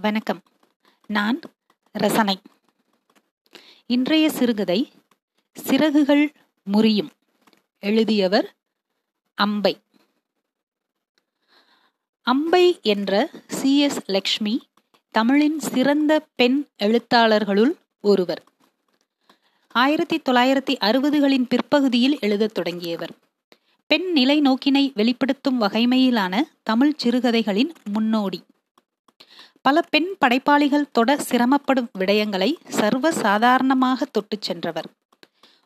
வணக்கம். நான் ரசனை. இன்றைய சிறுகதை சிறகுகள் முறியும் எழுதியவர் அம்பை. அம்பை என்ற சி. எஸ். லக்ஷ்மி தமிழின் சிறந்த பெண் எழுத்தாளர்களுள் ஒருவர். ஆயிரத்தி தொள்ளாயிரத்தி அறுபதுகளின் பிற்பகுதியில் எழுதத் தொடங்கியவர். பெண் நிலை நோக்கினை வெளிப்படுத்தும் வகைமையிலான தமிழ் சிறுகதைகளின் முன்னோடி. பல பெண் படைப்பாளிகள் தொட சிரமப்படும் விடயங்களை சர்வ சாதாரணமாக தொட்டுச் சென்றவர்.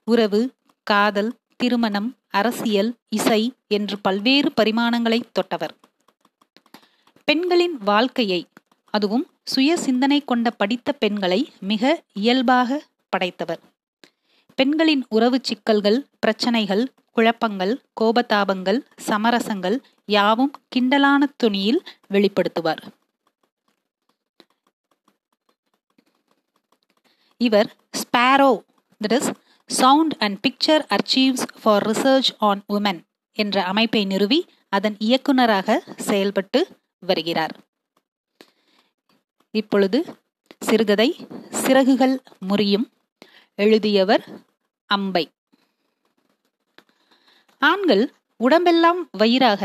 உறவு காதல் திருமணம் அரசியல் இசை என்று பல்வேறு பரிமாணங்களை தொட்டவர். பெண்களின் வாழ்க்கையை அதுவும் சுய சிந்தனை கொண்ட படித்த பெண்களை மிக இயல்பாக படைத்தவர். பெண்களின் உறவு சிக்கல்கள் பிரச்சனைகள் குழப்பங்கள் கோபதாபங்கள் சமரசங்கள் யாவும் கிண்டலான துணியில் வெளிப்படுத்துவார். இவர் SPARROW that is sound and picture archives for research on women என்ற அமைப்பை நிறுவி அதன் இயக்குனராக செயல்பட்டு வருகிறார். இப்பொழுது சிறுகதை சிறகுகள் முறியும் எழுதியவர் அம்பை. ஆண்கள் உடம்பெல்லாம் வயிறாக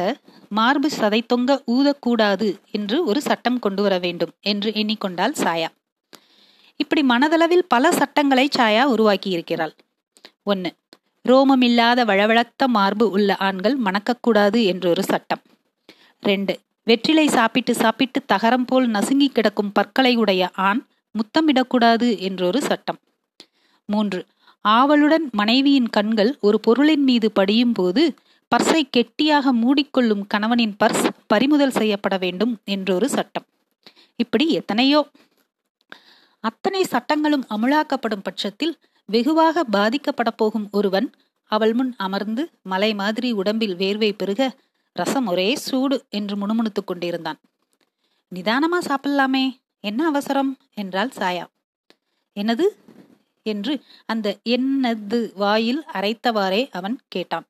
மார்பு சதை தொங்க ஊதக்கூடாது என்று ஒரு சட்டம் கொண்டு வர வேண்டும் என்று எண்ணிக்கொண்டால் சாயா. இப்படி மனதளவில் பல சட்டங்களை சாயா உருவாக்கி இருக்கிறாள் ஒன்று ரோமமில்லாத வழவழத்த மார்பு உள்ள ஆண்கள் மணக்கக்கூடாது என்றொரு சட்டம். ரெண்டு வெற்றிலை சாப்பிட்டு சாப்பிட்டு தகரம் போல் நசுங்கி கிடக்கும் பற்களை உடைய ஆண் முத்தமிடக்கூடாது என்றொரு சட்டம். மூன்று ஆவலுடன் மனைவியின் கண்கள் ஒரு பொருளின் மீது படியும் போது பர்ஸை கெட்டியாக மூடிக்கொள்ளும் கணவனின் பர்ஸ் பறிமுதல் செய்யப்பட வேண்டும் என்றொரு சட்டம். இப்படி எத்தனையோ அத்தனை சட்டங்களும் அமுலாக்கப்படும் பட்சத்தில் வெகுவாக பாதிக்கப்பட போகும் ஒருவன் அவள் முன் அமர்ந்து மலை மாதிரி உடம்பில் வேர்வை பெருக ரசம் ஒரே சூடு என்று முணுமுணுத்துக் கொண்டிருந்தான். நிதானமா சாப்பிடலாமே என்ன அவசரம்? என்றாள் சாயா. என்னது? என்று அந்த என்னது வாயில் அரைத்தவாறே அவன் கேட்டான்.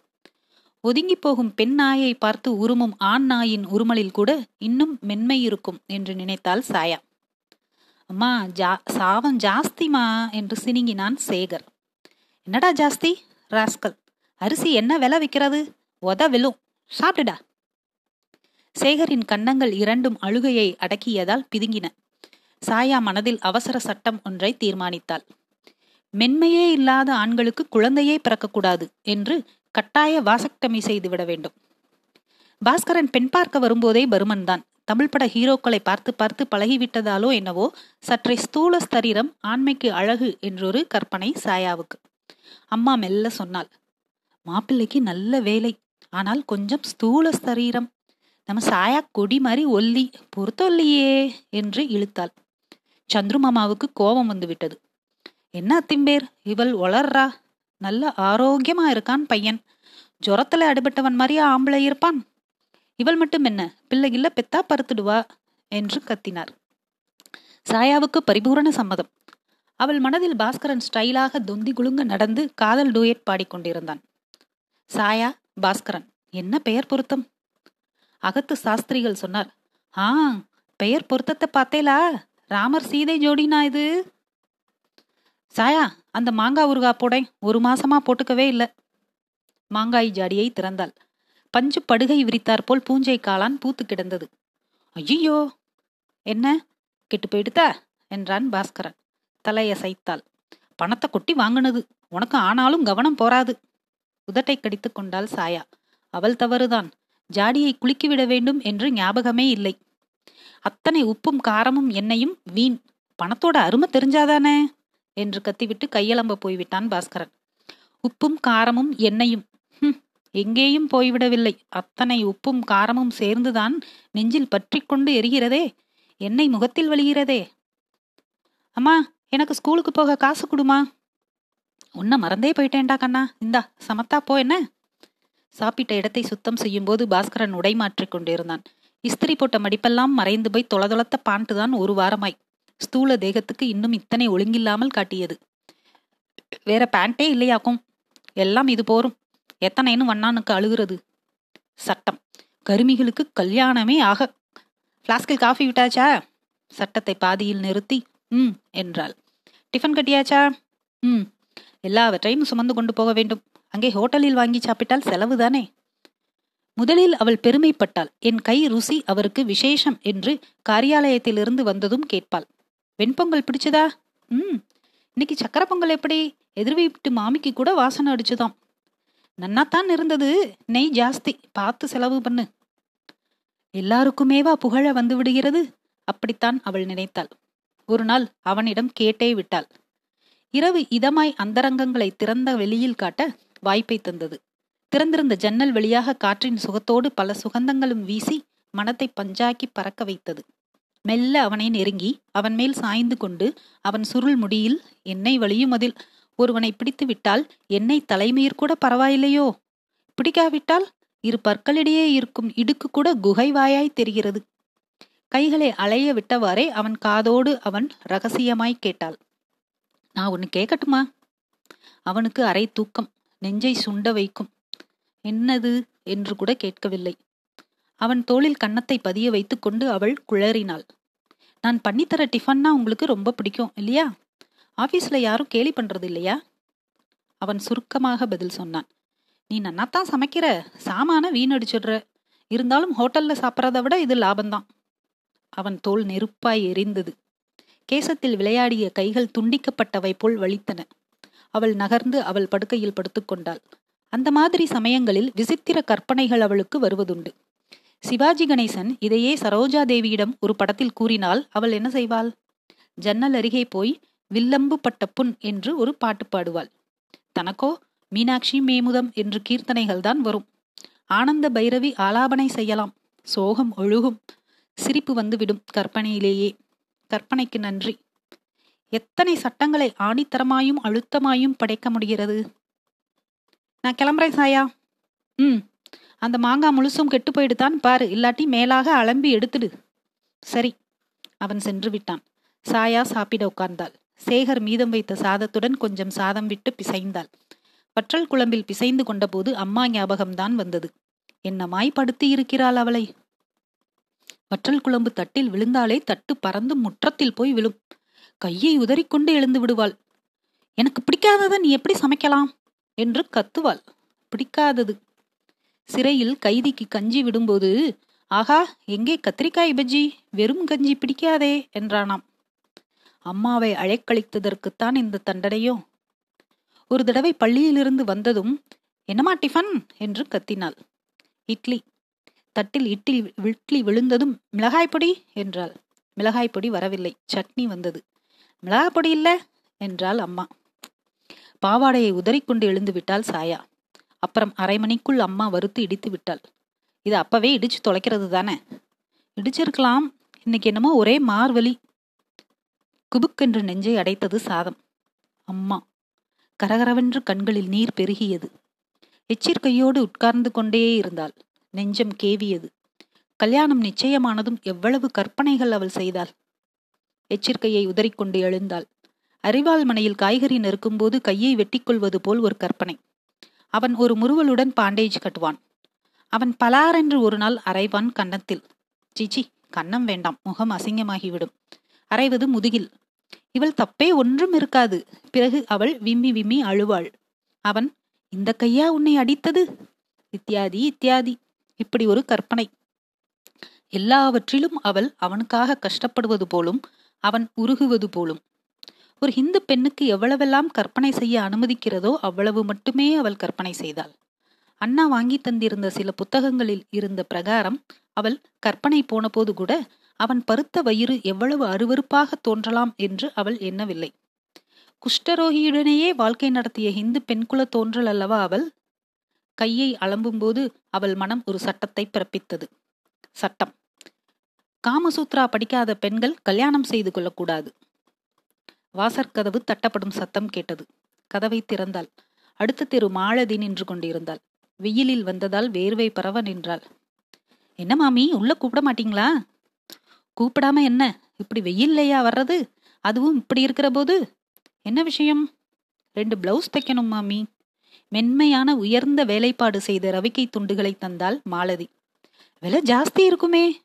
ஒதுங்கி போகும் பெண் நாயை பார்த்து உருமும் ஆண் நாயின் உருமலில் கூட இன்னும் மென்மை இருக்கும் என்று நினைத்தாள் சாயா. அம்மா ஜா சாவம் ஜாஸ்திமா என்று சினிங்கினான் சேகர். என்னடா ஜாஸ்தி? ராஸ்கல். அரிசி என்ன விலை விற்கிறது? உத விழும் சாப்பிடுடா. சேகரின் கன்னங்கள் இரண்டும் அழுகையை அடக்கியதால் பிதுங்கின. சாயா மனதில் அவசர சட்டம் ஒன்றை தீர்மானித்தாள். மென்மையே இல்லாத ஆண்களுக்கு குழந்தையே பிறக்கக்கூடாது என்று கட்டாய வாசக்டமி செய்துவிட வேண்டும். பாஸ்கரன் பெண் பார்க்க வரும்போதே பருமன் தான். தமிழ் பட ஹீரோக்களை பார்த்து பார்த்து பழகிவிட்டதாலோ என்னவோ சற்றை ஸ்தூல ஸ்தரீரம் ஆண்மைக்கு அழகு என்றொரு கற்பனை சாயாவுக்கு. அம்மா மெல்ல சொன்னாள் மாப்பிள்ளைக்கு நல்ல வேலை ஆனால் கொஞ்சம் ஸ்தூல ஸ்தரீரம். நம்ம சாயா கொடி மாதிரி ஒல்லி பொறுத்தொல்லியே என்று இழுத்தாள். சந்துரு மாமாவுக்கு கோபம் வந்துவிட்டது. என்ன அத்திம்பேர் இவள் வளர்றா? நல்ல ஆரோக்கியமா இருக்கான் பையன். ஜுரத்துல அடிபட்டவன் மாதிரியா ஆம்பளை இருப்பான்? இவள் மட்டும் என்ன? பிள்ளைகில்ல பெத்தா பருத்துடுவா என்று கத்தினார். சாயாவுக்கு பரிபூரண சம்மதம். அவள் மனதில் பாஸ்கரன் ஸ்டைலாக தொந்தி குலுங்க நடந்து காதல் டூயட் பாடிக்கொண்டிருந்தான். சாயா பாஸ்கரன் என்ன பெயர் பொருத்தம்? அகத்து சாஸ்திரிகள் சொன்னார். ஆ பெயர் பொருத்தத்தை பார்த்தேலா? ராமர் சீதை ஜோடினா இது? சாயா அந்த மாங்காய் ஊருகா போடேன். ஒரு மாசமா போட்டுக்கவே இல்லை. மாங்காய் ஜாடியை திறந்தாள். பஞ்சு படுகை விரித்தார் போல் பூஞ்சை காளான் பூத்து கிடந்தது. ஐயோ என்ன? கெட்டு போயிடுதா? என்றான் பாஸ்கரன். தலையசைத்தாள். பணத்தை கொட்டி வாங்கினது. உனக்கு ஆனாலும் கவனம் போராது உதட்டை கடித்து கொண்டாள் சாயா. அவள் தவறுதான். ஜாடியை குலுக்கிவிட வேண்டும் என்று ஞாபகமே இல்லை. அத்தனை உப்பும் காரமும் எண்ணெயும் வீண். பணத்தோட அருமை தெரிஞ்சாதானே? என்று கத்திவிட்டு கையளம்ப போய்விட்டான் பாஸ்கரன். உப்பும் காரமும் எண்ணெயும் எங்கேயும் போய்விடவில்லை. அத்தனை உப்பும் காரமும் சேர்ந்துதான் நெஞ்சில் பற்றி கொண்டு எரிகிறதே. என்னை முகத்தில் வழிகிறதே. அம்மா எனக்கு ஸ்கூலுக்கு போக காசு கொடுமா? உன்ன மறந்தே போயிட்டேன்டா கண்ணா. இந்தா சமத்தா போ என்ன? சாப்பிட்ட இடத்தை சுத்தம் செய்யும் போது பாஸ்கரன் உடை மாற்றிக் கொண்டிருந்தான். இஸ்திரி போட்ட மடிப்பெல்லாம் மறைந்து போய் தொளதொளத்த பாண்டு தான் ஒரு வாரமாய். ஸ்தூல தேகத்துக்கு இன்னும் இத்தனை ஒழுங்கில்லாமல் காட்டியது. வேற பேண்டே இல்லையாக்கும். எல்லாம் இது போரும். எத்தனைன்னு வண்ணானுக்கு அழுகிறது? சட்டம். கருமிகளுக்கு கல்யாணமே ஆக. ஃப்ளாஸ்கில் காஃபி விட்டாச்சா? சட்டத்தை பாதியில் நிறுத்தி ம் என்றாள். டிஃபன் கட்டியாச்சா? ம். எல்லாவற்றையும் சுமந்து கொண்டு போக வேண்டும். அங்கே ஹோட்டலில் வாங்கி சாப்பிட்டால் செலவுதானே முதலில் அவள் பெருமைப்பட்டாள். என் கை ருசி அவருக்கு விசேஷம் என்று காரியாலயத்திலிருந்து வந்ததும் கேட்பாள். வெண்பொங்கல் பிடிச்சதா? ம். இன்னைக்கு சக்கர பொங்கல் எப்படி? எதிர் வீட்டு மாமிக்கு கூட வாசனை அடிச்சுதான் நன்னாத்தான் இருந்தது. நெய் ஜாஸ்தி. பார்த்து செலவு பண்ணு. எல்லாருக்குமேவா புகழ வந்து விடுகிறது? அப்படித்தான் அவள் நினைத்தாள். ஒரு நாள் அவனிடம் கேட்டே விட்டாள். இரவு இதமாய் அந்தரங்கங்களை திறந்த வெளியில் காட்ட வாய்ப்பை தந்தது. திறந்திருந்த ஜன்னல் வழியாக காற்றின் சுகத்தோடு பல சுகந்தங்களும் வீசி மனத்தை பஞ்சாக்கி பறக்க வைத்தது. மெல்ல அவனை நெருங்கி அவன் மேல் சாய்ந்து கொண்டு அவன் சுருள் முடியில் எண்ணெய் வழியும் அதில் ஒருவனை பிடித்து விட்டால் என்னை தலைமயிர் கூட பரவாயில்லையோ? பிடிக்காவிட்டால் இரு பற்களிடையே இருக்கும் இடுக்கு கூட குகை வாயாய் தெரிகிறது. கைகளை அலைய விட்டவாறே அவன் காதோடு அவன் ரகசியமாய் கேட்டாள். நான் ஒன்னு கேட்கட்டுமா அவனுக்கு அரை தூக்கம் நெஞ்சை சுண்ட வைக்கும். என்னது? என்று கூட கேட்கவில்லை. அவன் தோளில் கன்னத்தை பதிய வைத்துக்கொண்டு அவள் குளறினாள். நான் பண்ணித்தர டிஃபன்னா உங்களுக்கு ரொம்ப பிடிக்கும் இல்லையா? ஆஃபீஸில் யாரும் கேலி பண்ணுறது இல்லையா? அவன் சுருக்கமாக பதில் சொன்னான். நீ நன்னாத்தான் சமைக்கிற சாமான வீணடிச்சிடுற இருந்தாலும் ஹோட்டலில் சாப்பிட்றத விட இது லாபம்தான். அவன் தோல் நெருப்பாய் எரிந்தது. கேசத்தில் விளையாடிய கைகள் துண்டிக்கப்பட்டவை போல் வலித்தன. அவள் நகர்ந்து அவள் படுக்கையில் படுத்துக்கொண்டாள் அந்த மாதிரி சமயங்களில் விசித்திர கற்பனைகள் அவளுக்கு வருவதுண்டு. சிவாஜி கணேசன் இதையே சரோஜா தேவியிடம் ஒரு படத்தில் கூறினால் அவள் என்ன செய்வாள்? ஜன்னல் அருகே போய் வில்லம்பு பட்ட புண் என்று ஒரு பாட்டு பாடுவாள். தனக்கோ மீனாட்சி மேமுதம் என்று கீர்த்தனைகள் தான் வரும். ஆனந்த பைரவி ஆலாபனை செய்யலாம். சோகம் ஒழுகும். சிரிப்பு வந்துவிடும் கற்பனையிலேயே. கற்பனைக்கு நன்றி. எத்தனை சட்டங்களை ஆணித்தரமாயும் அழுத்தமாயும் படைக்க முடிகிறது? நான் கிளம்புறேன் சாயா. ம். அந்த மாங்காய் முழுசும் கெட்டு போயிடுதான் பாரு. இல்லாட்டி மேலாக அலம்பி எடுத்துடு. சரி. அவன் சென்று விட்டான். சாயா சாப்பிட உட்கார்ந்தாள். சேகர் மீதம் வைத்த சாதத்துடன் கொஞ்சம் சாதம் விட்டு பிசைந்தாள். பற்றல் குழம்பில் பிசைந்து கொண்டபோது அம்மா ஞாபகம்தான் வந்தது. என்னமாய் படுத்தி இருக்கிறாள் அவளை? வற்றல் குழம்பு தட்டில் விழுந்தாலே தட்டு பறந்து முற்றத்தில் போய் விழும். கையை உதறிக்கொண்டு எழுந்து விடுவாள். எனக்கு பிடிக்காததை நீ எப்படி சமைக்கலாம்? என்று கத்துவாள். பிடிக்காதது. சிறையில் கைதிக்கு கஞ்சி விடும்போது ஆகா எங்கே கத்திரிக்காய் பஜ்ஜி? வெறும் கஞ்சி பிடிக்காதே என்றானாம். அம்மாவை அழைக்கழித்ததற்குத்தான் இந்த தண்டனையோ? ஒரு தடவை பள்ளியிலிருந்து வந்ததும் என்னமா டிஃபன்? என்று கத்தினாள். இட்லி. தட்டில் இட்லி இட்லி விழுந்ததும் மிளகாய் பொடி? என்றாள். மிளகாய் பொடி வரவில்லை. சட்னி வந்தது. மிளகாய் பொடி இல்ல? என்றாள் அம்மா. பாவாடையை உதறிக்கொண்டு எழுந்து விட்டாள் சாயா. அப்புறம் அரை மணிக்குள் அம்மா வறுத்து இடித்து விட்டாள். இது அப்பவே இடிச்சு தொலைக்கிறது தானே? இடிச்சிருக்கலாம். இன்னைக்கு என்னமோ ஒரே மார்வலி. குபுக்கென்று நெஞ்சை அடைத்தது சாதம். அம்மா கரகரவென்று கண்களில் நீர் பெருகியது. எச்சரிக்கையோடு உட்கார்ந்து கொண்டே இருந்தாள். நெஞ்சம் கேவியது. கல்யாணம் நிச்சயமானதும் எவ்வளவு கற்பனைகள் அவள் செய்தாள். எச்சரிக்கையை உதறிக்கொண்டு எழுந்தாள். அறிவாள் மனையில் காய்கறி நெருக்கும்போது கையை வெட்டிக்கொள்வது போல் ஒரு கற்பனை. அவன் ஒரு முறுவலுடன் பாண்டேஜ் கட்டுவான். அவன் பலாரென்று ஒரு நாள் அரைவான் கன்னத்தில். சிச்சி கன்னம் வேண்டாம். முகம் அசிங்கமாகிவிடும். அரைவது முதுகில். இவள் தப்பே ஒன்றும் இருக்காது. பிறகு அவள் விம்மி விம்மி அழுவாள். அவன் இந்த கையா உன்னை அடித்தது? இத்தியாதி இத்தியாதி. இப்படி ஒரு கற்பனை. எல்லாவற்றிலும் அவள் அவனுக்காக கஷ்டப்படுவது போலும் அவன் உருகுவது போலும். ஒரு ஹிந்து பெண்ணுக்கு எவ்வளவெல்லாம் கற்பனை செய்ய அனுமதிக்கிறதோ அவ்வளவு மட்டுமே அவள் கற்பனை செய்தாள். அண்ணா வாங்கி தந்திருந்த சில புத்தகங்களில் இருந்த பிரகாரம் அவள் கற்பனை போன போது கூட அவன் பருத்த வயிறு எவ்வளவு அருவறுப்பாக தோன்றலாம் என்று அவள் எண்ணவில்லை. குஷ்டரோகியுடனேயே வாழ்க்கை நடத்திய ஹிந்து பெண்குல தோன்றல் அல்லவா அவள்? கையை அலம்பும்போது அவள் மனம் ஒரு சட்டத்தை பிறப்பித்தது. சட்டம். காமசூத்ரா படிக்காத பெண்கள் கல்யாணம் செய்து கொள்ளக்கூடாது. வாசற்கதவு தட்டப்படும் சத்தம் கேட்டது. கதவை திறந்தாள். அடுத்த தெரு மாலதி நின்று கொண்டிருந்தாள். வெயிலில் வந்ததால் வேர்வை பரவ நின்றாள். என்ன மாமி உள்ள கூப்பிட மாட்டீங்களா? கூப்பிடாம என்ன? இப்படி வெயில்லையா வர்றது? அதுவும் இப்படி இருக்கிற போது என்ன விஷயம்? ரெண்டு பிளவுஸ் தைக்கணும் மாமி. மென்மையான உயர்ந்த வேலைப்பாடு செய்த ரவிக்கை துண்டுகளை தந்தால் மாலதி. விலை ஜாஸ்தி இருக்குமே.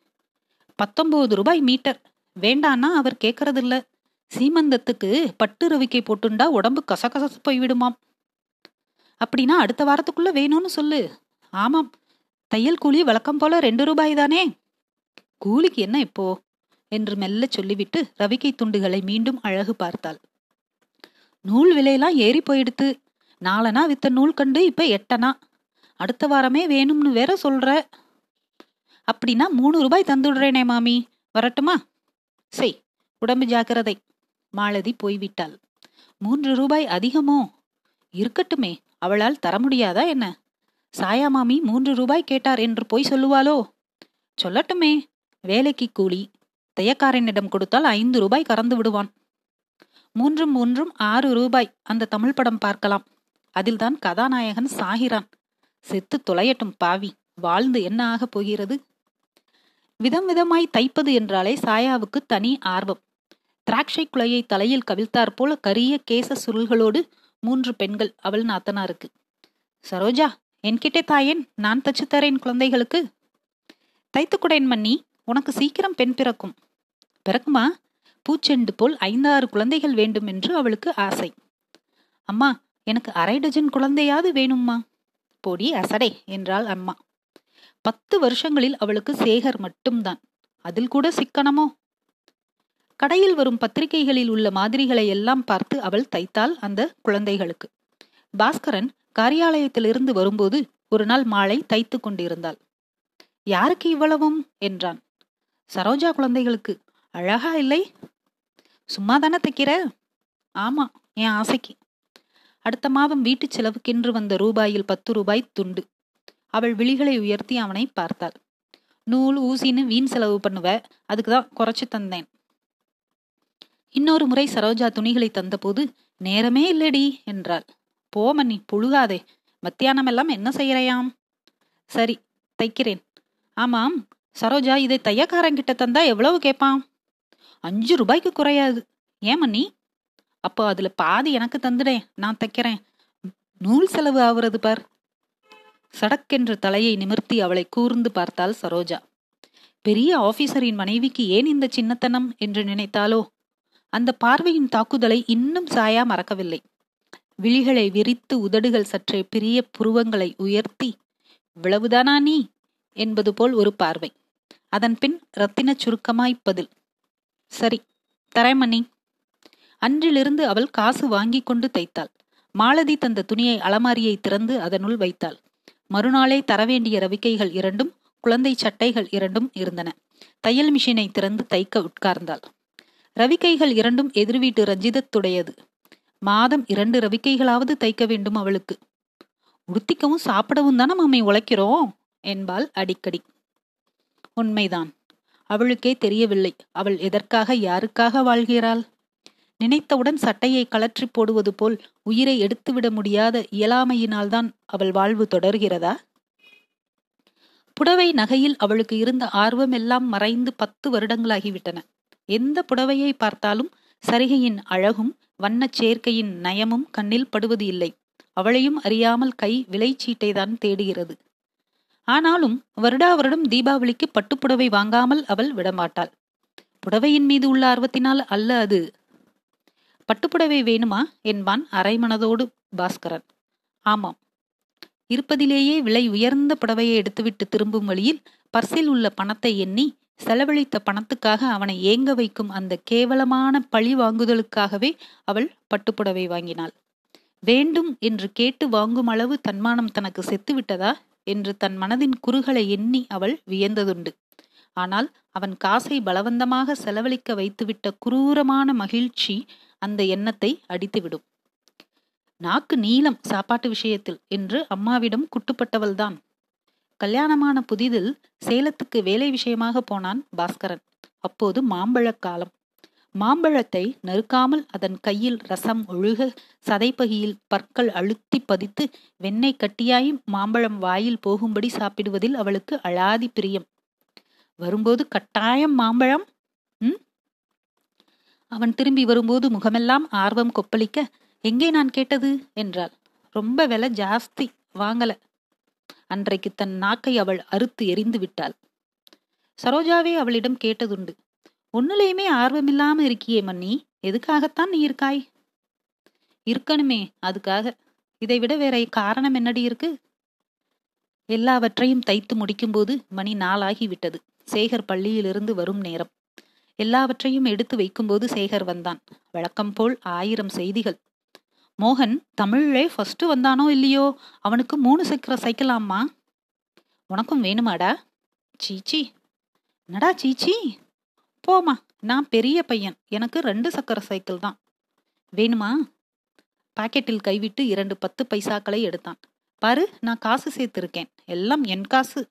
பத்தொன்பது ரூபாய் மீட்டர். வேண்டான்னா அவர் கேட்கறதில்ல சீமந்தத்துக்கு பட்டு ரவிக்கை போட்டுண்டா உடம்பு கசகசு போய்விடுமாம். அப்படின்னா அடுத்த வாரத்துக்குள்ள வேணும்னு சொல்லு. ஆமாம் தையல் கூலி வழக்கம் போல ரெண்டு ரூபாய் தானே. கூலிக்கு என்ன இப்போ? என்று மெல்ல சொல்லிவிட்டு ரவிக்கை துண்டுகளை மீண்டும் அழகு பார்த்தாள். நூல் விலையெல்லாம் ஏறி போயிடுத்து. நாலனா வித்த நூல் கண்டு இப்ப எட்டனா. அடுத்த வாரமே வேணும்னு வேற சொல்ற. அப்படின்னா மூணு ரூபாய் தந்துடுறேனே மாமி. வரட்டுமா? செய் உடம்பு ஜாக்கிரதை. மாலதி போய்விட்டாள். மூன்று ரூபாய் அதிகமோ? இருக்கட்டுமே அவளால் தர முடியாதா என்ன? சாயா மாமி மூன்று ரூபாய் கேட்டார் என்று போய் சொல்லுவாளோ? சொல்லட்டுமே வேலைக்கு கூலி. தையக்காரனிடம் கொடுத்தால் ஐந்து ரூபாய் கறந்து விடுவான். மூன்றும் மூன்றும் ஆறு ரூபாய். அந்த தமிழ் படம் பார்க்கலாம். அதில்தான் கதாநாயகன் சாகிறான். செத்து தொலையட்டும் பாவி. வாழ்ந்து என்ன ஆகப் போகிறது? விதம் விதமாய் தைப்பது என்றாலே சாயாவுக்கு தனி ஆர்வம். திராட்சை குலையை தலையில் கவிழ்த்தாற் போல கரிய கேச சுருள்களோடு மூன்று பெண்கள் அவள் நாத்தனாருக்கு. சரோஜா என்கிட்டே தாயேன். நான் தச்சு தரேன் குழந்தைகளுக்கு தைத்துக்குடேன் மன்னி. உனக்கு சீக்கிரம் பெண் பிறக்கும். பிறக்குமா? பூச்செண்டு போல் ஐந்தாறு குழந்தைகள் வேண்டும் என்று அவளுக்கு ஆசை. அம்மா எனக்கு அரை டஜன் குழந்தையாவது வேணும்மா? போடி அசடே என்றாள் அம்மா. பத்து வருஷங்களில் அவளுக்கு சேகர் மட்டும்தான். அதில் கூட சிக்கனமோ? கடையில் வரும் பத்திரிகைகளில் உள்ள மாதிரிகளை எல்லாம் பார்த்து அவள் தைத்தாள் அந்த குழந்தைகளுக்கு. பாஸ்கரன் காரியாலயத்திலிருந்து வரும்போது ஒரு நாள் மாலை தைத்து கொண்டிருந்தாள். யாருக்கு இவ்வளவும்? என்றான். சரோஜா குழந்தைகளுக்கு. அழகா இல்லை? சும்மா தானே தைக்கிற? ஆமா என் ஆசைக்கு. அடுத்த மாதம் வீட்டு செலவுக்கென்று வந்த ரூபாயில் பத்து ரூபாய் துண்டு. அவள் விழிகளை உயர்த்தி அவனை பார்த்தாள். நூல் ஊசின்னு வீண் செலவு பண்ணுவ அதுக்கு தான் குறைச்சி தந்தேன். இன்னொரு முறை சரோஜா துணிகளை தந்தபோது நேரமே இல்லடி என்றாள். போமன்னி புழுகாதே. மத்தியானம் எல்லாம் என்ன செய்யறையாம்? சரி தைக்கிறேன். ஆமாம் சரோஜா இதை தையக்காரங்கிட்ட தந்தா எவ்வளவு கேட்பான் அஞ்சு ரூபாய்க்கு குறையாது. ஏன் நீ அப்போ அதுல பாதி எனக்கு தந்துடேன் நான் தைக்கிறேன். நூல் செலவு ஆகுறது பார். சடக்கென்று தலையை நிமிர்த்தி அவளை கூர்ந்து பார்த்தாள் சரோஜா. பெரிய ஆபீசரின் மனைவிக்கு ஏன் இந்த சின்னத்தனம் என்று நினைத்தாலோ அந்த பார்வையின் தாக்குதலை இன்னும் சாயா மறக்கவில்லை. விழிகளை விரித்து உதடுகள் சற்றே பிரிய புருவங்களை உயர்த்தி இவ்வளவுதானா நீ? என்பது போல் ஒரு பார்வை. அதன்பின் ரத்தின சுருக்கமாய் பதில். சரி தரேமணி அன்றிலிருந்து அவள் காசு வாங்கி கொண்டு தைத்தாள். மாலதி தந்த துணியை அலமாரியை திறந்து அதனுள் வைத்தாள். மறுநாளே தரவேண்டிய ரவிக்கைகள் இரண்டும் குழந்தை சட்டைகள் இரண்டும் இருந்தன. தையல் மிஷினை திறந்து தைக்க உட்கார்ந்தாள். ரவிக்கைகள் இரண்டும் எதிர் வீட்டு ரஞ்சிதத்துடையது. மாதம் இரண்டு ரவிக்கைகளாவது தைக்க வேண்டும் அவளுக்கு. உடுத்திக்கவும் சாப்பிடவும் தானே மாமி உழைக்கிறோம் என்பாள் அடிக்கடி. உண்மைதான். அவளுக்கே தெரியவில்லை அவள் எதற்காக யாருக்காக வாழ்கிறாள்? நினைத்தவுடன் சட்டையை கலற்றி போடுவது போல் உயிரை எடுத்துவிட முடியாத இயலாமையினால்தான் அவள் வாழ்வு தொடர்கிறதா? புடவை நகையில் அவளுக்கு இருந்த ஆர்வம் எல்லாம் மறைந்து பத்து வருடங்களாகிவிட்டன. எந்த புடவையை பார்த்தாலும் சரிகையின் அழகும் வண்ணச் சேர்க்கையின் நயமும் கண்ணில் படுவது இல்லை. அவளையும் அறியாமல் கை விலைச்சீட்டை தான் தேடுகிறது. ஆனாலும் வருடா வருடம் தீபாவளிக்கு பட்டுப்புடவை வாங்காமல் அவள் விடமாட்டாள். புடவையின் மீது உள்ள ஆர்வத்தினால் அல்ல அது. பட்டுப்புடவை வேணுமா? என்பான் அரைமனதோடு பாஸ்கரன். ஆமாம். இருப்பதிலேயே விலை உயர்ந்த புடவையை எடுத்துவிட்டு திரும்பும் வழியில் பர்சில் உள்ள பணத்தை எண்ணி செலவழித்த பணத்துக்காக அவனை ஏங்க வைக்கும் அந்த கேவலமான பழி வாங்குதலுக்காகவே அவள் பட்டுப்புடவை வாங்கினாள். வேண்டும் என்று கேட்டு வாங்கும் அளவு தன்மானம் தனக்கு செத்துவிட்டதா? என்று தன் மனதின் குறுகளை எண்ணி அவள் வியந்ததுண்டு. ஆனால் அவன் காசை பலவந்தமாக செலவழிக்க வைத்துவிட்ட குரூரமான மகிழ்ச்சி அந்த எண்ணத்தை அடித்துவிடும். நாக்கு நீளம் சாப்பாட்டு விஷயத்தில் என்று அம்மாவிடம் குட்டுப்பட்டவள்தான். கல்யாணமான புதிதில் சேலத்துக்கு வேலை விஷயமாக போனான் பாஸ்கரன். அப்போது மாம்பழக் காலம். மாம்பழத்தை நறுக்காமல் அதன் கையில் ரசம் ஒழுக சதைப்பகியில் பற்கள் அழுத்தி பதித்து வெண்ணெய் கட்டியாயும் மாம்பழம் வாயில் போகும்படி சாப்பிடுவதில் அவளுக்கு அழாதி பிரியம். வரும்போது கட்டாயம் மாம்பழம்? ம். அவன் திரும்பி வரும்போது முகமெல்லாம் ஆர்வம் கொப்பளிக்க எங்கே நான் கேட்டது? என்றாள். ரொம்ப விலை ஜாஸ்தி வாங்கல. அன்றைக்கு தன் நாக்கை அவள் அறுத்து எரிந்து விட்டாள். சரோஜாவே அவளிடம் கேட்டதுண்டு. ஒன்னுலையுமே ஆர்வமில்லாம இருக்கியே மன்னி. எதுக்காகத்தான் நீ இருக்காய்? இருக்கணுமே அதுக்காக. இதை விட வேற காரணம் என்னடி இருக்கு? எல்லாவற்றையும் தைத்து முடிக்கும்போது மணி நாளாகி விட்டது சேகர் பள்ளியிலிருந்து வரும் நேரம். எல்லாவற்றையும் எடுத்து வைக்கும்போது சேகர் வந்தான். வழக்கம் போல் ஆயிரம் செய்திகள். மோகன் தமிழ்லே ஃபர்ஸ்ட் வந்தானோ இல்லையோ? அவனுக்கு மூணு சக்கர சைக்கிள் ஆம்மா உனக்கும் வேணுமாடா? சீச்சி. என்னடா சீச்சி? போமா நான் பெரிய பையன். எனக்கு ரெண்டு சக்கர சைக்கிள் தான். வேணுமா? பாக்கெட்டில் கைவிட்டு இரண்டு பத்து பைசாக்களை எடுத்தான். பாரு நான் காசு சேர்த்திருக்கேன். எல்லாம் என் காசு.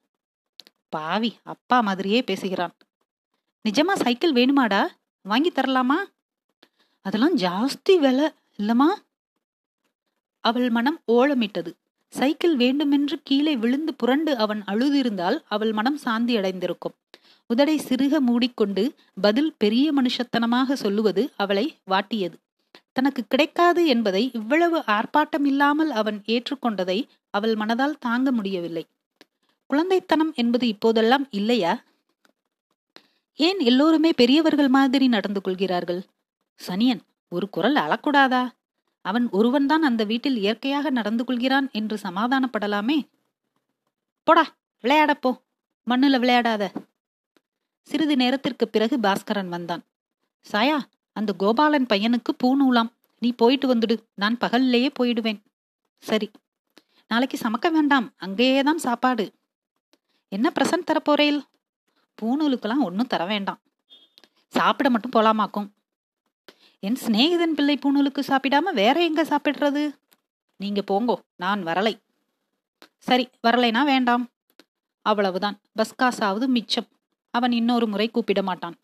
பாவி அப்பா மாதிரியே பேசுகிறான். நிஜமா சைக்கிள் வேணுமாடா? வாங்கி தரலாமா? அதெல்லாம் ஜாஸ்தி விலை இல்லம்மா? அவள் மனம் ஓலமிட்டது. சைக்கிள் வேண்டுமென்று கீழே விழுந்து புரண்டு அவன் அழுதிருந்தால் அவள் மனம் சாந்தி அடைந்திருக்கும் உதடை சிறுக மூடிக்கொண்டு பதில் பெரிய மனுஷத்தனமாக சொல்லுவது அவளை வாட்டியது. தனக்கு கிடைக்காது என்பதை இவ்வளவு ஆர்ப்பாட்டம் இல்லாமல் அவன் ஏற்றுக்கொண்டதை அவள் மனதால் தாங்க முடியவில்லை. குழந்தைத்தனம் என்பது இப்போதெல்லாம் இல்லையா? ஏன் எல்லோருமே பெரியவர்கள் மாதிரி நடந்து கொள்கிறார்கள்? சனியன் ஒரு குரல் அழக்கூடாதா? அவன் ஒருவன்தான் அந்த வீட்டில் இயற்கையாக நடந்து கொள்கிறான் என்று சமாதானப்படலாமே? போடா விளையாடப்போ மண்ணுல விளையாடாத. சிறிது நேரத்திற்கு பிறகு பாஸ்கரன் வந்தான். சாயா அந்த கோபாலன் பையனுக்கு பூணூலாம் நீ போயிட்டு வந்துடு. நான் பகல்லையே போயிடுவேன். சரி. நாளைக்கு சமக்க வேண்டாம். அங்கேயே தான் சாப்பாடு. என்ன பிரசன்ட் தரப்போறேல்? பூணூலுக்கெல்லாம் ஒன்றும் தர வேண்டாம். சாப்பிட மட்டும் போலாமாக்கும்? என் சிநேகிதன் பிள்ளை பூணூலுக்கு சாப்பிடாம வேற எங்க சாப்பிடுறது? நீங்க போங்கோ. நான் வரலை. சரி. வரலைனா வேண்டாம். அவ்வளவுதான். பஸ்காசாவது மிச்சம். அவன் இன்னொரு முறை கூப்பிட மாட்டான்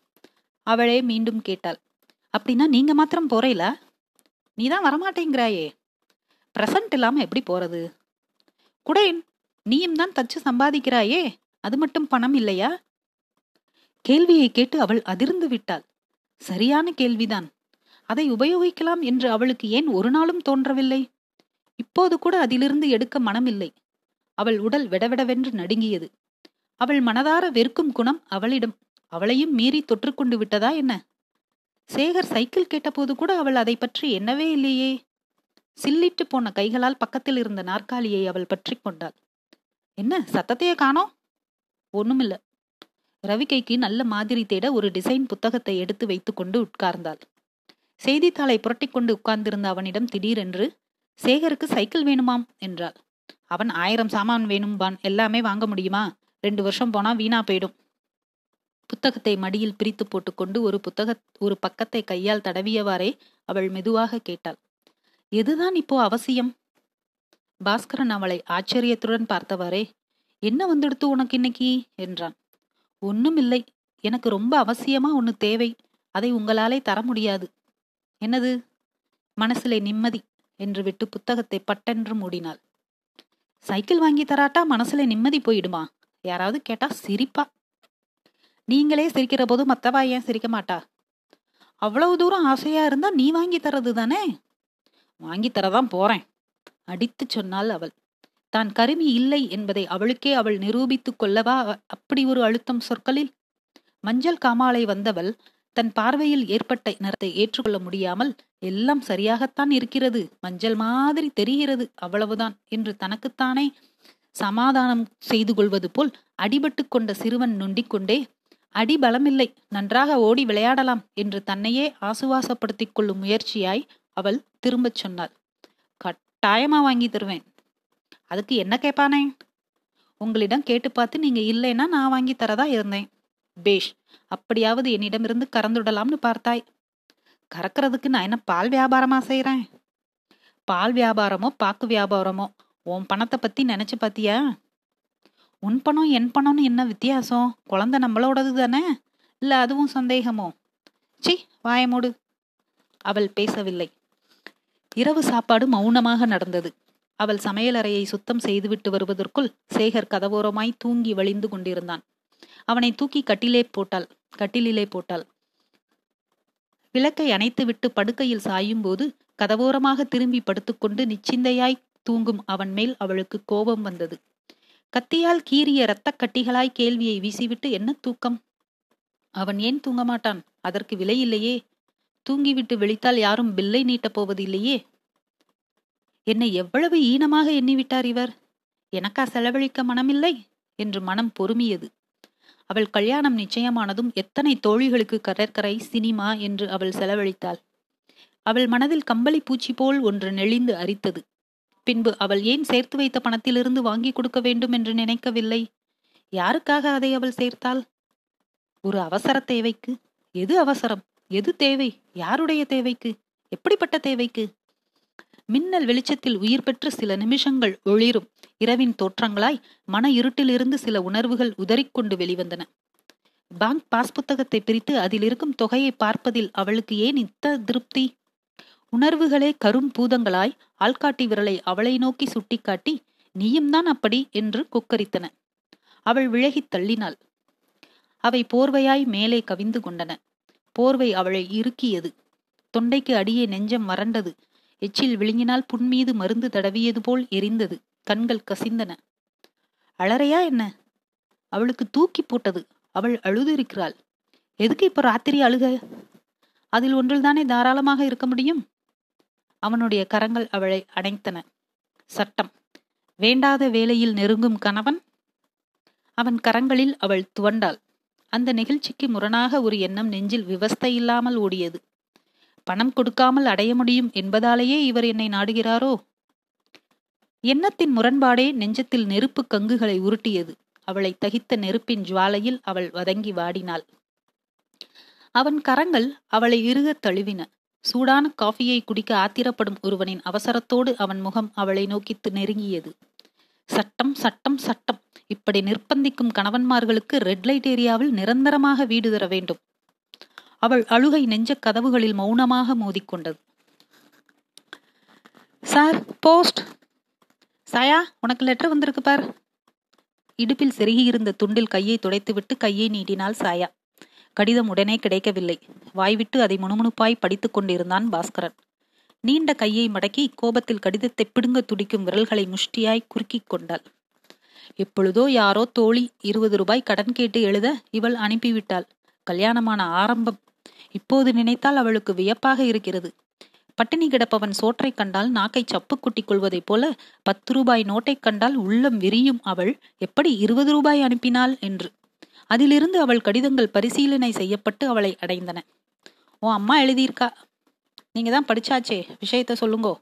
அவளே மீண்டும் கேட்டாள். அப்படின்னா நீங்க மாத்திரம் போறையில நீ தான் வரமாட்டேங்கிறாயே. பிரசன்ட் இல்லாம எப்படி போறது? குடேன் நீயும் தான் தச்சு சம்பாதிக்கிறாயே. அது மட்டும் பணம் இல்லையா? கேள்வியை கேட்டு அவள் அதிர்ந்து விட்டாள். சரியான கேள்விதான். அதை உபயோகிக்கலாம் என்று அவளுக்கு ஏன் ஒரு நாளும் தோன்றவில்லை? இப்போது கூட அதிலிருந்து எடுக்க மனமில்லை. அவள் உடல் விடவிடவென்று நடுங்கியது. அவள் மனதார வெறுக்கும் குணம் அவளிடம். அவளையும் மீறி தொற்றுக்கொண்டு விட்டதா என்ன? சேகர் சைக்கிள் கேட்டபோது கூட அவள் அதை பற்றி என்னவே இல்லையே. சில்லிட்டு போன கைகளால் பக்கத்தில் இருந்த நாற்காலியை அவள் பற்றி கொண்டாள். என்ன சத்தத்தையே காணோம்? ஒண்ணுமில்ல. ரவிக்கைக்கு நல்ல மாதிரி தேட ஒரு டிசைன் புத்தகத்தை எடுத்து வைத்துக்கொண்டு உட்கார்ந்தாள். செய்தித்தாளை புரட்டிக்கொண்டு உட்கார்ந்திருந்த அவனிடம் திடீரென்று சேகருக்கு சைக்கிள் வேணுமாம் என்றாள். அவன் ஆயிரம் சாமான் வேணும்பான். எல்லாமே வாங்க முடியுமா? ரெண்டு வருஷம் போனா வீணா போயிடும். புத்தகத்தை மடியில் பிரித்து போட்டுக்கொண்டு ஒரு புத்தக ஒரு பக்கத்தை கையால் தடவியவாறே அவள் மெதுவாக கேட்டாள். எதுதான் இப்போ அவசியம்? பாஸ்கரன் அவளை ஆச்சரியத்துடன் பார்த்தவாறே. என்ன வந்துடுத்து உனக்கு இன்னைக்கு? என்றான். ஒன்னும் இல்லை எனக்கு ரொம்ப அவசியமா ஒன்னு தேவை. அதை உங்களாலே தர முடியாது. என்னது? மனசிலே நிம்மதி என்று விட்டு புத்தகத்தை பட்டென்று மூடினாள். சைக்கிள் வாங்கி தராட்டா? மனசுல நிம்மதி போயிடுமா? யாராவது கேட்டா சிரிப்பா. நீங்களே சிரிக்கிற போது மத்தவா ஏன் சிரிக்க மாட்டா? அவ்வளவு தூரம் ஆசையா இருந்தா நீ வாங்கி தரது தானே? வாங்கி தரதான் போறேன் அடித்து சொன்னாள் அவள். தான் கருமி இல்லை என்பதை அவளுக்கே அவள் நிரூபித்துக் கொள்ளவா? அப்படி ஒரு அழுத்தம் சொற்களில். மஞ்சள் காமாலை வந்தவள் தன் பார்வையில் ஏற்பட்ட நிறத்தை ஏற்றுக்கொள்ள முடியாமல் எல்லாம் சரியாகத்தான் இருக்கிறது. மஞ்சள் மாதிரி தெரிகிறது. அவ்வளவுதான் என்று தனக்குத்தானே சமாதானம் செய்து கொள்வது போல் அடிபட்டு கொண்ட சிறுவன் நொண்டிக் கொண்டே அடி பலமில்லை நன்றாக ஓடி விளையாடலாம் என்று தன்னையே ஆசுவாசப்படுத்திக் கொள்ளும் முயற்சியாய் அவள் திரும்பச் சொன்னாள். கட்டாயமா வாங்கி தருவேன். அதுக்கு என்ன கேட்பானே? உங்களிடம் கேட்டு பார்த்து நீங்க இல்லைன்னா நான் வாங்கி தரதா இருந்தேன். பேஷ் அப்படியாவது என்னிடமிருந்து கறந்துடலாம்னு பார்த்தாய். கறக்கிறதுக்கு நான் என்ன பால் வியாபாரமா செய்யறேன் பால் வியாபாரமோ பாக்கு வியாபாரமோ உன் பணத்தை பத்தி நினைச்சு பாத்தியா? உன் பணம் என் பணம்னு என்ன வித்தியாசம்? குழந்தை நம்மளோடது தானே? இல்ல அதுவும் சந்தேகமோ? சி வாயமோடு அவள் பேசவில்லை. இரவு சாப்பாடு மௌனமாக நடந்தது. அவள் சமையலறையை சுத்தம் செய்துவிட்டு வருவதற்குள் சேகர் கதவோரமாய் தூங்கி வழிந்து கொண்டிருந்தான். அவனை தூக்கி கட்டிலே போட்டாள் கட்டிலே போட்டாள். விளக்கை அணைத்துவிட்டு படுக்கையில் சாயும் போது கதவோரமாக திரும்பி படுத்துக்கொண்டு நிச்சிந்தையாய் தூங்கும் அவன் மேல் அவளுக்கு கோபம் வந்தது. கத்தியால் கீறிய இரத்தக் கட்டிகளாய் கேள்வியை வீசிவிட்டு என்ன தூக்கம்? அவன் ஏன் தூங்க மாட்டான் அதற்கு விலை இல்லையே. தூங்கிவிட்டு விழித்தால் யாரும் பில்லை நீட்டப் போவது இல்லையே என்னை எவ்வளவு ஈனமாக எண்ணிவிட்டார் இவர்? எனக்கா செலவழிக்க மனமில்லை? என்று மனம் பொறுமியது. அவள் கல்யாணம் நிச்சயமானதும் எத்தனை தோழிகளுக்கு கடற்கரை சினிமா என்று அவள் செலவழித்தாள். அவள் மனதில் கம்பளி பூச்சி போல் ஒன்று நெளிந்து அரித்தது. பின்பு அவள் ஏன் சேர்த்து வைத்த பணத்திலிருந்து வாங்கி கொடுக்க வேண்டும் என்று நினைக்கவில்லை? யாருக்காக அதை அவள் சேர்த்தாள்? ஒரு அவசர தேவைக்கு. எது அவசரம்? எது தேவை? யாருடைய தேவைக்கு? எப்படிப்பட்ட தேவைக்கு? மின்னல் வெளிச்சத்தில் உயிர் பெற்று சில நிமிஷங்கள் ஒளிரும். இரவின் தோற்றங்களாய் மன இருட்டிலிருந்து சில உணர்வுகள் உதறிக்கொண்டு வெளிவந்தன. பேங்க் பாஸ் புத்தகத்தை பிரித்து அதில் இருக்கும் தொகையை பார்ப்பதில் அவளுக்கு ஏன் இத்த திருப்தி? உணர்வுகளே கரும் பூதங்களாய் ஆள்காட்டி விரலை அவளை நோக்கி சுட்டிக்காட்டி நீயும் தான் அப்படி என்று கொக்கரித்தன. அவள் விலகித் தள்ளினாள். அவை போர்வையாய் மேலே கவிந்து கொண்டன. போர்வை அவளை இறுக்கியது. தொண்டைக்கு அடியே நெஞ்சம் வறண்டது எச்சில் விழுங்கினால் புன்மீது மருந்து தடவியது போல் எரிந்தது. கண்கள் கசிந்தன. அழறையா என்ன? அவளுக்கு தூக்கி போட்டது. அவள் அழுதிருக்கிறாள். எதுக்கு இப்ப ராத்திரி அழுக? அதில் ஒன்றில்தானே தாராளமாக இருக்க முடியும்? அவனுடைய கரங்கள் அவளை அடைத்தன சட்டம். வேண்டாத வேலையில் நெருங்கும் கணவன்? அவன் கரங்களில் அவள் துவண்டாள். அந்த நிகழ்ச்சிக்கு முரணாக ஒரு எண்ணம் நெஞ்சில் விவஸ்தை இல்லாமல் ஓடியது. பணம் கொடுக்காமல் அடைய முடியும் என்பதாலேயே இவர் என்னை நாடுகிறாரோ? எண்ணத்தின் முரண்பாடே நெஞ்சத்தில் நெருப்பு கங்குகளை உருட்டியது. அவளை தகித்த நெருப்பின் ஜுவாலையில் அவள் வதங்கி வாடினாள். அவன் கரங்கள் அவளை இறுகத் தழுவின. சூடான காஃபியை குடிக்க ஆத்திரப்படும் ஒருவனின் அவசரத்தோடு அவன் முகம் அவளை நோக்கி நெருங்கியது. சட்டம் சட்டம் சட்டம். இப்படி நிர்பந்திக்கும் கணவன்மார்களுக்கு ரெட் லைட் ஏரியாவில் நிரந்தரமாக வீடு தர வேண்டும். அவள் அழுகை நெஞ்ச கதவுகளில் மௌனமாக மோதிக்கொண்டது. Sir post. சாயா உனக்கு லெட்டர் வந்திருக்கு பார். இடுப்பில் செருகியிருந்த துண்டில் கையை துடைத்துவிட்டு கையை நீட்டினாள் சாயா. கடிதம் உடனே கிடைக்கவில்லை. வாய்விட்டு அதை முணுமுணுப்பாய் படித்துக் கொண்டிருந்தான் பாஸ்கரன். நீண்ட கையை மடக்கி கோபத்தில் கடிதத்தை பிடுங்க துடிக்கும் விரல்களை முஷ்டியாய் குறுக்கிக் கொண்டாள். எப்பொழுதோ யாரோ தோழி இருபது ரூபாய் கடன் கேட்டு எழுத இவள் அனுப்பிவிட்டாள். கல்யாணமான ஆரம்பம். இப்போது நினைத்தால் அவளுக்கு வியப்பாக இருக்கிறது. பட்டினி கிடப்பவன் சோற்றை கண்டால் நாக்கை சப்பு குட்டி கொள்வதைப் போல பத்து ரூபாய் நோட்டை கண்டால் உள்ளம் விரியும் அவள். எப்படி இருபது ரூபாய் அனுப்பினாள் என்று. அதிலிருந்து அவள் கடிதங்கள் பரிசீலனை செய்யப்பட்டு அவளை அடைந்தன. உன் அம்மா எழுதியிருக்கா? நீங்க தான் படிச்சாச்சே விஷயத்த சொல்லுங்கோ.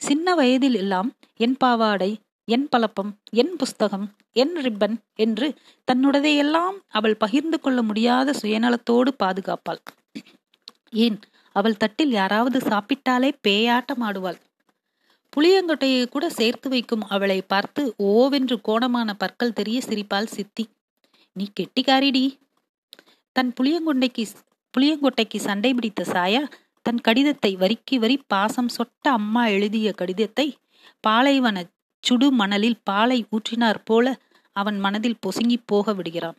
சின்ன வயதில் எல்லாம் என் பாவாடை என் பழப்பம் என் புஸ்தகம் என் ரிப்பன் என்று தன்னுடையதையெல்லாம் அவள் பகிர்ந்து கொள்ள முடியாத சுயநலத்தோடு பாதுகாப்பாள். ஏன் அவள் தட்டில் யாராவது சாப்பிட்டாலே பேயாட்டம் ஆடுவாள். புளியங்கொட்டையை கூட சேர்த்து வைக்கும் அவளை பார்த்து ஓவென்று கோணமான பற்கள் தெரிய சிரிப்பாள் சித்தி. நீ கெட்டிக்காரிடி. தன் புளியங்கொண்டைக்கு புளியங்கொட்டைக்கு சண்டை பிடித்த சாயா தன் கடிதத்தை வரிக்கு வரி பாசம் சொட்ட அம்மா எழுதிய கடிதத்தை பாலைவன சுடு மணலில் பாலை ஊற்றினார் போல அவன் மனதில் பொசுங்கி போக விடுகிறான்.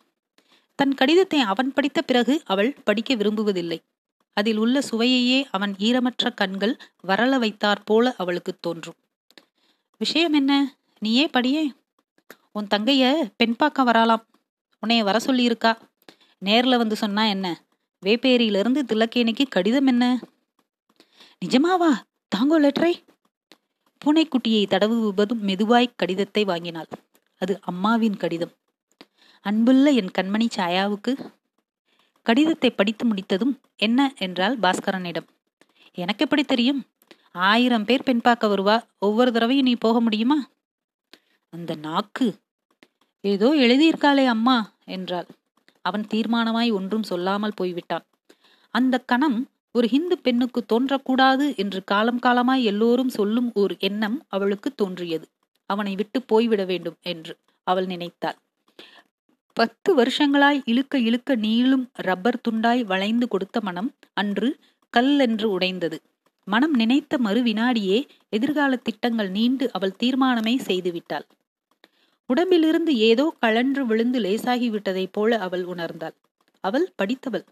தன் கடிதத்தை அவன் படித்த பிறகு அவள் படிக்க விரும்புவதில்லை. அதில் உள்ள சுவையையே அவன் ஈரமற்ற கண்கள் வரல வைத்தாற் போல அவளுக்கு தோன்றும். விஷயம் என்ன? நீயே படியே. உன் தங்கைய பெண் பார்க்க வரலாம் உன்னைய வர சொல்லியிருக்கா? நேரில் வந்து சொன்னா என்ன? வேப்பேரியிலிருந்து திலக்கேணிக்கு கடிதம் என்ன? நிஜமாவா? தாங்கோ லெட்டரை? பூனைக்குட்டியை தடவுவதும் மெதுவாய் கடிதத்தை வாங்கினாள். அது அம்மாவின் கடிதம். அன்புள்ள என் கண்மணி சாயாவுக்கு? கடிதத்தை படித்து முடித்ததும் என்ன என்றால் பாஸ்கரனிடம். எனக்கு எப்படி தெரியும்? ஆயிரம் பேர் பெண் பார்க்க வருவா. ஒவ்வொரு தடவையும் நீ போக முடியுமா? அந்த நாக்கு ஏதோ எழுதியிருக்காளே அம்மா என்றாள். அவன் தீர்மானமாய் ஒன்றும் சொல்லாமல் போய்விட்டான். அந்த கணம் ஒரு ஹிந்து பெண்ணுக்கு தோன்றக்கூடாது என்று காலம் காலமாய் எல்லோரும் சொல்லும் ஒரு எண்ணம் அவளுக்கு தோன்றியது. அவனை விட்டு போய்விட வேண்டும் என்று அவள் நினைத்தாள். பத்து வருஷங்களாய் இழுக்க இழுக்க நீளும் ரப்பர் துண்டாய் வளைந்து கொடுத்த மனம் அன்று கல் என்று உடைந்தது. மனம் நினைத்த மறு வினாடியே எதிர்கால திட்டங்கள் நீண்டு அவள் தீர்மானமே செய்துவிட்டாள். உடம்பிலிருந்து ஏதோ கழன்று விழுந்து லேசாகி விட்டதைப் போல அவள் உணர்ந்தாள். அவள் படித்தவள்.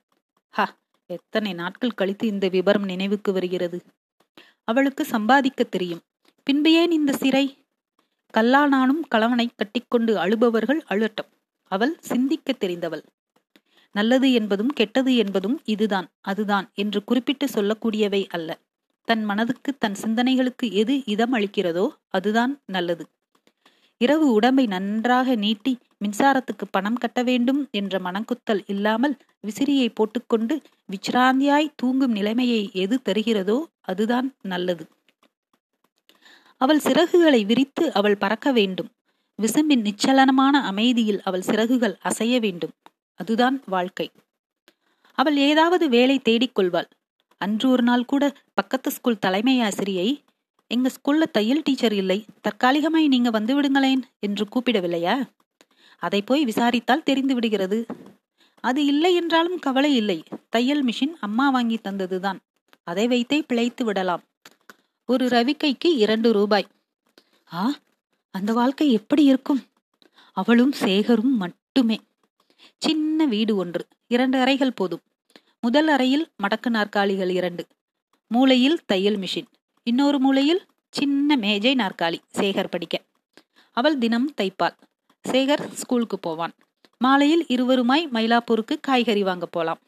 ஹா எத்தனை நாட்கள் கழித்து இந்த விபரம் நினைவுக்கு வருகிறது? அவளுக்கு சம்பாதிக்க தெரியும். பின்பு ஏன் இந்த சிறை? கல்லானானும் கலவனை கட்டிக்கொண்டு அழுபவர்கள் அழுட்டம் அவள் சிந்திக்க தெரிந்தவள். நல்லது என்பதும் கெட்டது என்பதும் இதுதான் அதுதான் என்று குறிப்பிட்டு சொல்லக்கூடியவை அல்ல. தன் மனதுக்கு தன் சிந்தனைகளுக்கு எது இதம் அளிக்கிறதோ அதுதான் நல்லது. இரவு உடம்பை நன்றாக நீட்டி மின்சாரத்துக்கு பணம் கட்ட வேண்டும் என்ற மனக்குத்தல் இல்லாமல் விசிறியை போட்டுக்கொண்டு விச்ராந்தியாய் தூங்கும் நிலைமையை எது தருகிறதோ அதுதான் நல்லது. அவள் சிறகுகளை விரித்து அவள் பறக்க வேண்டும். விசும்பின் நிச்சலனமான அமைதியில் அவள் சிறகுகள் அசைய வேண்டும். அதுதான் வாழ்க்கை. அவள் ஏதாவது வேலை தேடிக்கொள்வாள். அன்று ஒரு நாள் கூட பக்கத்து ஸ்கூல் தலைமை ஆசிரியை எங்க ஸ்கூல்ல தையல் டீச்சர் இல்லை. தற்காலிகமாய் நீங்க வந்து விடுங்களேன் என்று கூப்பிடவில்லையா? அதை போய் விசாரித்தால் தெரிந்து விடுகிறது. அது இல்லை என்றாலும் கவலை இல்லை. தையல் மிஷின் அம்மா வாங்கி தந்ததுதான். அதை வைத்தே பிழைத்து விடலாம். ஒரு ரவிக்கைக்கு இரண்டு ரூபாய். ஆ அந்த வாழ்க்கை எப்படி இருக்கும்? அவளும் சேகரும் மட்டுமே. சின்ன வீடு ஒன்று. இரண்டு அறைகள் போதும். முதல் அறையில் மடக்கு நாற்காலிகள் இரண்டு. மூளையில் தையல் மிஷின். இன்னொரு மூலையில் சின்ன மேஜை நாற்காலி சேகர் படிக்க. அவள் தினம் தைப்பாள். சேகர் ஸ்கூலுக்கு போவான். மாலையில் இருவருமாய் மயிலாப்பூருக்கு காய்கறி வாங்க போலாம்.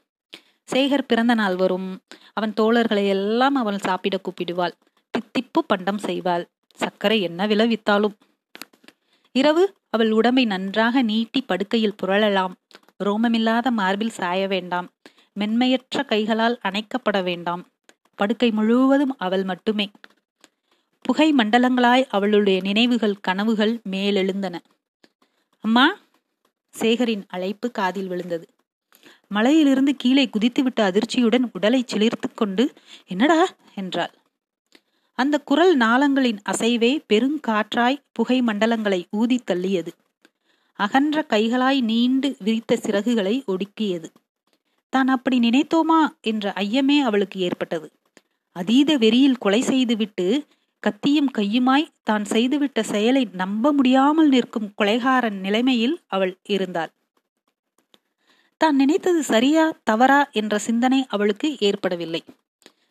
சேகர் பிறந்த நாள் வரும். அவன் தோழர்களை எல்லாம் அவள் சாப்பிட கூப்பிடுவாள். தித்திப்பு பண்டம் செய்வாள். சர்க்கரை என்ன விளைவித்தாலும். இரவு அவள் உடம்பை நன்றாக நீட்டி படுக்கையில் புரளலாம். ரோமமில்லாத மார்பில் சாய வேண்டாம். மென்மையற்ற கைகளால் அணைக்கப்பட வேண்டாம். படுக்கை முழுவதும் அவள் மட்டுமே. புகை மண்டலங்களாய் அவளுடைய நினைவுகள் கனவுகள் மேலெழுந்தன. அம்மா சேகரின் அழைப்பு காதில் விழுந்தது. மலையிலிருந்து கீழே குதித்துவிட்ட அதிர்ச்சியுடன் உடலை சிலிர்த்து கொண்டு என்னடா? என்றாள். அந்த குரல் நாளங்களின் அசைவே பெருங்காற்றாய் புகை மண்டலங்களை ஊதி தள்ளியது. அகன்ற கைகளாய் நீண்டு விரித்த சிறகுகளை ஒடுக்கியது. தான் அப்படி நினைத்தோமா? என்ற ஐயமே அவளுக்கு ஏற்பட்டது. அதீத வெறியில் கொலை செய்துவிட்டு கத்தியும் கையுமாய் தான் செய்துவிட்ட செயலை நம்ப முடியாமல் நிற்கும் கொலைகாரன் நிலைமையில் அவள் இருந்தாள். தான் நினைத்தது சரியா தவறா என்ற சிந்தனை அவளுக்கு ஏற்படவில்லை.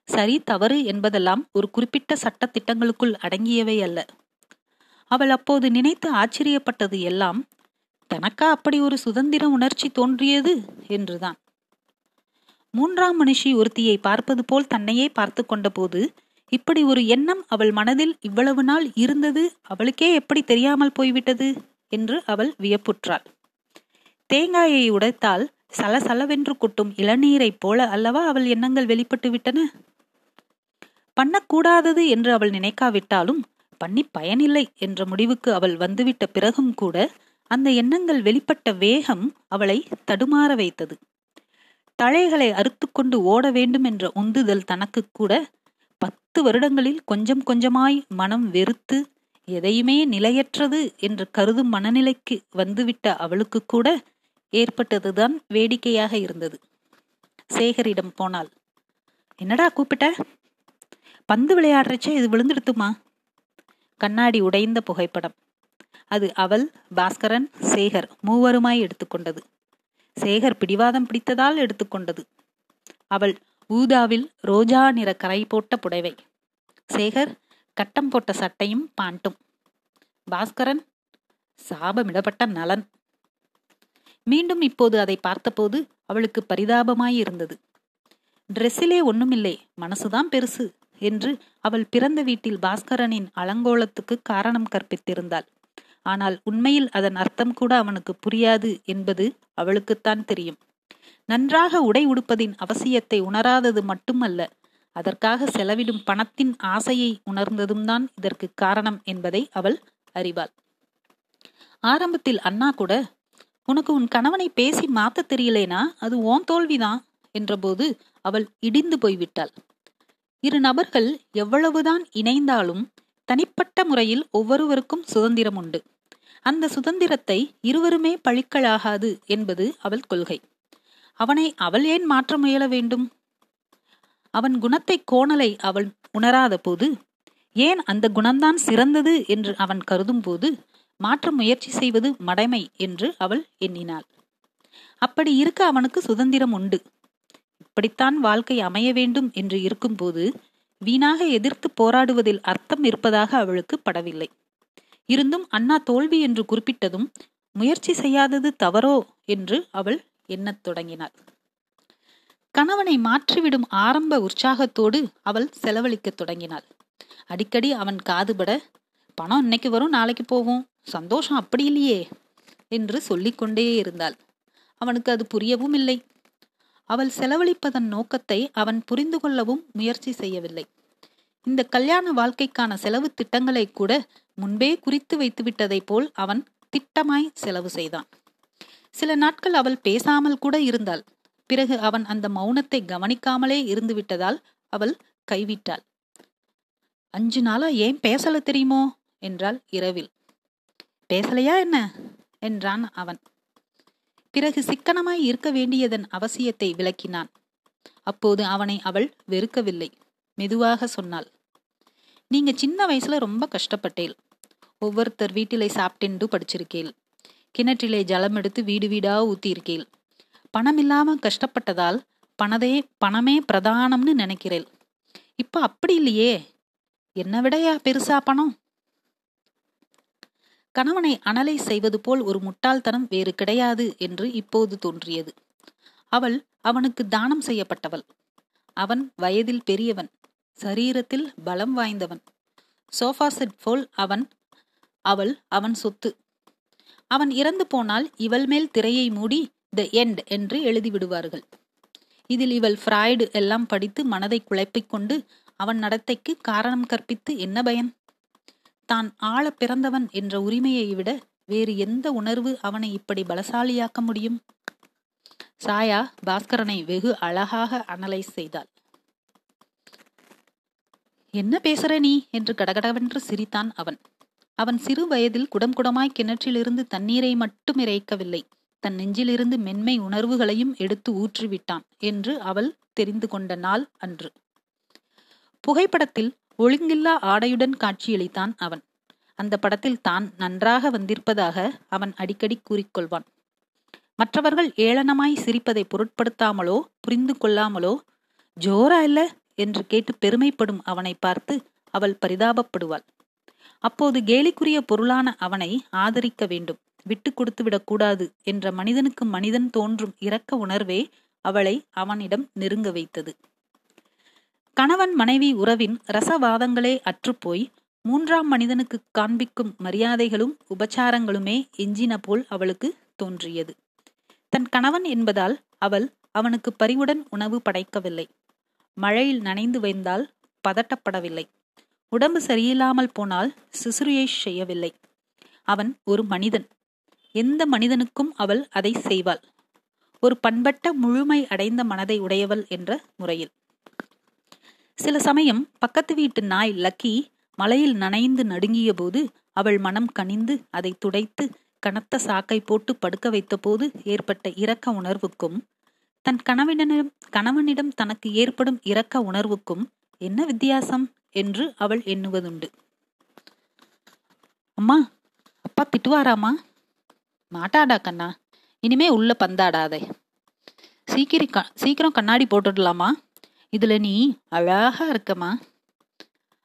சரி தவறு என்பதெல்லாம் ஒரு குறிப்பிட்ட சட்ட திட்டங்களுக்குள் அடங்கியவை அல்ல. அவள் அப்போது நினைத்து ஆச்சரியப்பட்டது எல்லாம் தனக்கா அப்படி ஒரு சுதந்திர உணர்ச்சி தோன்றியது? என்றுதான். மூன்றாம் மனுஷி ஒருத்தியை பார்ப்பது போல் தன்னையே பார்த்து கொண்டபோது இப்படி ஒரு எண்ணம் அவள் மனதில் இவ்வளவு நாள் இருந்தது அவளுக்கே எப்படி தெரியாமல் போய்விட்டது? என்று அவள் வியப்புற்றாள். தேங்காயை உடைத்தால் சலசலவென்று கொட்டும் இளநீரைப் போல அல்லவா அவள் எண்ணங்கள் வெளிப்பட்டு விட்டன? பண்ணக்கூடாதது என்று அவள் நினைக்காவிட்டாலும் பண்ணி பயனில்லை என்ற முடிவுக்கு அவள் வந்துவிட்ட பிறகும் கூட அந்த எண்ணங்கள் வெளிப்பட்ட வேகம் அவளை தடுமாற வைத்தது. தழைகளை அறுத்துக்கொண்டு ஓட வேண்டும் என்ற உந்துதல் தனக்கு கூட பத்து வருடங்களில் கொஞ்சம் கொஞ்சமாய் மனம் வெறுத்து எதையுமே நிலையற்றது என்று கருதும் மனநிலைக்கு வந்துவிட்ட அவளுக்கு கூட ஏற்பட்டதுதான் வேடிக்கையாக இருந்தது. சேகரிடம் போனாள் என்னடா கூப்பிட்ட? பந்து விளையாடுறச்சே இது விழுந்துடுத்துமா? கண்ணாடி உடைந்த புகைப்படம். அது அவள் பாஸ்கரன் சேகர் மூவருமாய் எடுத்துக்கொண்டது. சேகர் பிடிவாதம் பிடித்ததால் எடுத்துக்கொண்டது. அவள் ஊதாவில் ரோஜா நிற கரை போட்ட புடைவை. சேகர் கட்டம் போட்ட சட்டையும் பாண்டும் பாஸ்கரன் சாபமிடப்பட்ட நலன். மீண்டும் இப்போது அதை பார்த்தபோது அவளுக்கு பரிதாபமாயிருந்தது. ட்ரெஸ்ஸிலே ஒண்ணுமில்லை மனசுதான் பெருசு என்று அவள் பிறந்த வீட்டில் பாஸ்கரனின் அலங்கோலத்துக்கு காரணம் கற்பித்திருந்தாள். ஆனால் உண்மையில் அதன் அர்த்தம் கூட அவனுக்கு புரியாது என்பது அவளுக்குத்தான் தெரியும். நன்றாக உடை உடுப்பதின் அவசியத்தை உணராதது மட்டுமல்ல அதற்காக செலவிடும் பணத்தின் ஆசையை உணர்ந்ததும் தான் இதற்கு காரணம் என்பதை அவள் அறிவாள். ஆரம்பத்தில் அண்ணா கூட உனக்கு உன் கணவனை பேசி மாத்த தெரியலேனா? அது ஓன் தோல்விதான் என்றபோது அவள் இடிந்து போய்விட்டாள். இரு நபர்கள் எவ்வளவுதான் இணைந்தாலும் தனிப்பட்ட முறையில் ஒவ்வொருவருக்கும் சுதந்திரம் உண்டு. அந்த சுதந்திரத்தை இருவருமே பழிக்கலாகாது என்பது அவள் கொள்கை. அவனை அவள் ஏன் மாற்ற முயல வேண்டும்? அவன் குணத்தை கோணலை அவள் உணராத போது ஏன் அந்த குணம்தான் சிறந்தது என்று அவன் கருதும் போது மாற்ற முயற்சி செய்வது மடைமை என்று அவள் எண்ணினாள். அப்படி இருக்க அவனுக்கு சுதந்திரம் உண்டு. இப்படித்தான் வாழ்க்கை அமைய வேண்டும் என்று இருக்கும்போது வீணாக எதிர்த்து போராடுவதில் அர்த்தம் இருப்பதாக அவளுக்கு படவில்லை. இருந்தும் அண்ணா தோல்வி என்று குறிப்பிட்டதும் முயற்சி செய்யாதது தவறோ? என்று அவள் எண்ணத் தொடங்கினாள். கணவனை மாற்றிவிடும் ஆரம்ப உற்சாகத்தோடு அவள் செலவழிக்கத் தொடங்கினாள். அடிக்கடி அவன் காதுபட பணம் இன்னைக்கு வரும் நாளைக்கு போகும் சந்தோஷம் அப்படி இல்லையே என்று சொல்லிக்கொண்டே இருந்தாள். அவனுக்கு அது புரியவும் இல்லை. அவள் செலவழிப்பதன் நோக்கத்தை அவன் புரிந்து கொள்ளவும் முயற்சி செய்யவில்லை. இந்த கல்யாண வாழ்க்கைக்கான செலவு திட்டங்களை கூட முன்பே குறித்து வைத்து விட்டதைப் போல் அவன் திட்டமாய் செலவு செய்தான். சில நாட்கள் அவள் பேசாமல் கூட இருந்தாள். பிறகு அவன் அந்த மௌனத்தை கவனிக்காமலே இருந்து விட்டதால் அவள் கைவிட்டாள். அஞ்சு நாளா ஏன் பேசல தெரியுமோ? என்றாள் இரவில். பேசலையா என்ன? என்றான் அவன். பிறகு சிக்கனமாய் இருக்க வேண்டியதன் அவசியத்தை விளக்கினான். அப்போது அவனை அவள் வெறுக்கவில்லை. மெதுவாக சொன்னாள் நீங்க சின்ன வயசுல ரொம்ப கஷ்டப்பட்டேன் ஒவ்வொருத்தர் வீட்டிலே சாப்பிட்டு படிச்சிருக்கேள். கிணற்றிலே ஜலம் எடுத்து வீடு வீடா ஊத்தியிருக்கேள். பணம் இல்லாம கஷ்டப்பட்டதால் பணதே பணமே பிரதானம்னு நினைக்கிறேள். இப்ப அப்படி இல்லையே. என்ன விடையா பெருசா பணம்? கணவனை அனலை செய்வது போல் ஒரு முட்டாள்தனம் வேறு கிடையாது என்று இப்போது தோன்றியது. அவள் அவனுக்கு தானம் செய்யப்பட்டவள். அவன் வயதில் பெரியவன் சரீரத்தில் பலம் வாய்ந்தவன். சோஃபா செட் போல் அவன் அவள் அவன் சொத்து. அவன் இறந்து போனால் இவள் மேல் திரையை மூடி த எண்ட் என்று எழுதிவிடுவார்கள் இதில் இவள் ஃப்ராய்டு எல்லாம் படித்து மனதை குழப்பிக் கொண்டு அவன் நடத்தைக்கு காரணம் கற்பித்து என்ன பயன்? தான் ஆள பிறந்தவன் என்ற உரிமையை விட வேறு எந்த உணர்வு அவனை இப்படி பலசாலியாக்க முடியும்? சாயா பாஸ்கரனை வெகு அழகாக அனலைஸ் செய்தாள். என்ன பேசுற நீ? என்று கடகடவென்று சிரித்தான் அவன். அவன் சிறு வயதில் குடம் குடமாய் கிணற்றிலிருந்து தண்ணீரை மட்டும் இறைக்கவில்லை. தன் நெஞ்சிலிருந்து மென்மை உணர்வுகளையும் எடுத்து ஊற்றிவிட்டான் என்று அவள் தெரிந்து கொண்ட நாள் அன்று. புகைப்படத்தில் ஒழுங்கில்லா ஆடையுடன் காட்சியளித்தான் அவன். அந்த படத்தில் தான் நன்றாக வந்திருப்பதாக அவன் அடிக்கடி கூறிக்கொள்வான். மற்றவர்கள் ஏளனமாய் சிரிப்பதை பொருட்படுத்தாமலோ புரிந்து கொள்ளாமலோ ஜோரா இல்ல? என்று கேட்டு பெருமைப்படும் அவனை பார்த்து அவள் பரிதாபப்படுவாள். அப்போது கேலிக்குரிய பொருளான அவனை ஆதரிக்க வேண்டும். விட்டு கொடுத்துவிடக் விடக்கூடாது என்ற மனிதனுக்கு மனிதன் தோன்றும் இரக்க உணர்வே அவளை அவனிடம் நெருங்க வைத்தது. கணவன் மனைவி உறவின் ரசவாதங்களே அற்றுப்போய் மூன்றாம் மனிதனுக்கு காண்பிக்கும் மரியாதைகளும் உபச்சாரங்களுமே எஞ்சின போல் அவளுக்கு தோன்றியது. தன் கணவன் என்பதால் அவள் அவனுக்கு பரிவுடன் உணவு படைக்கவில்லை. மழையில் நனைந்து வைந்தால் பதட்டப்படவில்லை. உடம்பு சரியில்லாமல் போனால் சிசுரியை செய்யவில்லை. அவன் ஒரு மனிதன். எந்த மனிதனுக்கும் அவள் அதை செய்வாள். ஒரு பண்பட்ட முழுமை அடைந்த மனதை உடையவள் என்ற முறையில். சில சமயம் பக்கத்து வீட்டு நாய் லக்கி மலையில் நனைந்து நடுங்கிய போது அவள் மனம் கனிந்து அதை துடைத்து கனத்த சாக்கை போட்டு படுக்க வைத்த போது ஏற்பட்ட இரக்க உணர்வுக்கும் தன் கணவனிடம் கணவனிடம் தனக்கு ஏற்படும் இரக்க உணர்வுக்கும் என்ன வித்தியாசம் என்று அவள் எண்ணுவதுண்டு. அம்மா அப்பா திட்டுவாராமா மாட்டாடா கண்ணா இனிமே உள்ள பந்தாடாதே. சீக்கிரம் சீக்கிரம் கண்ணாடி போட்டுடலாமா? இதுல நீ அழகா இருக்கமா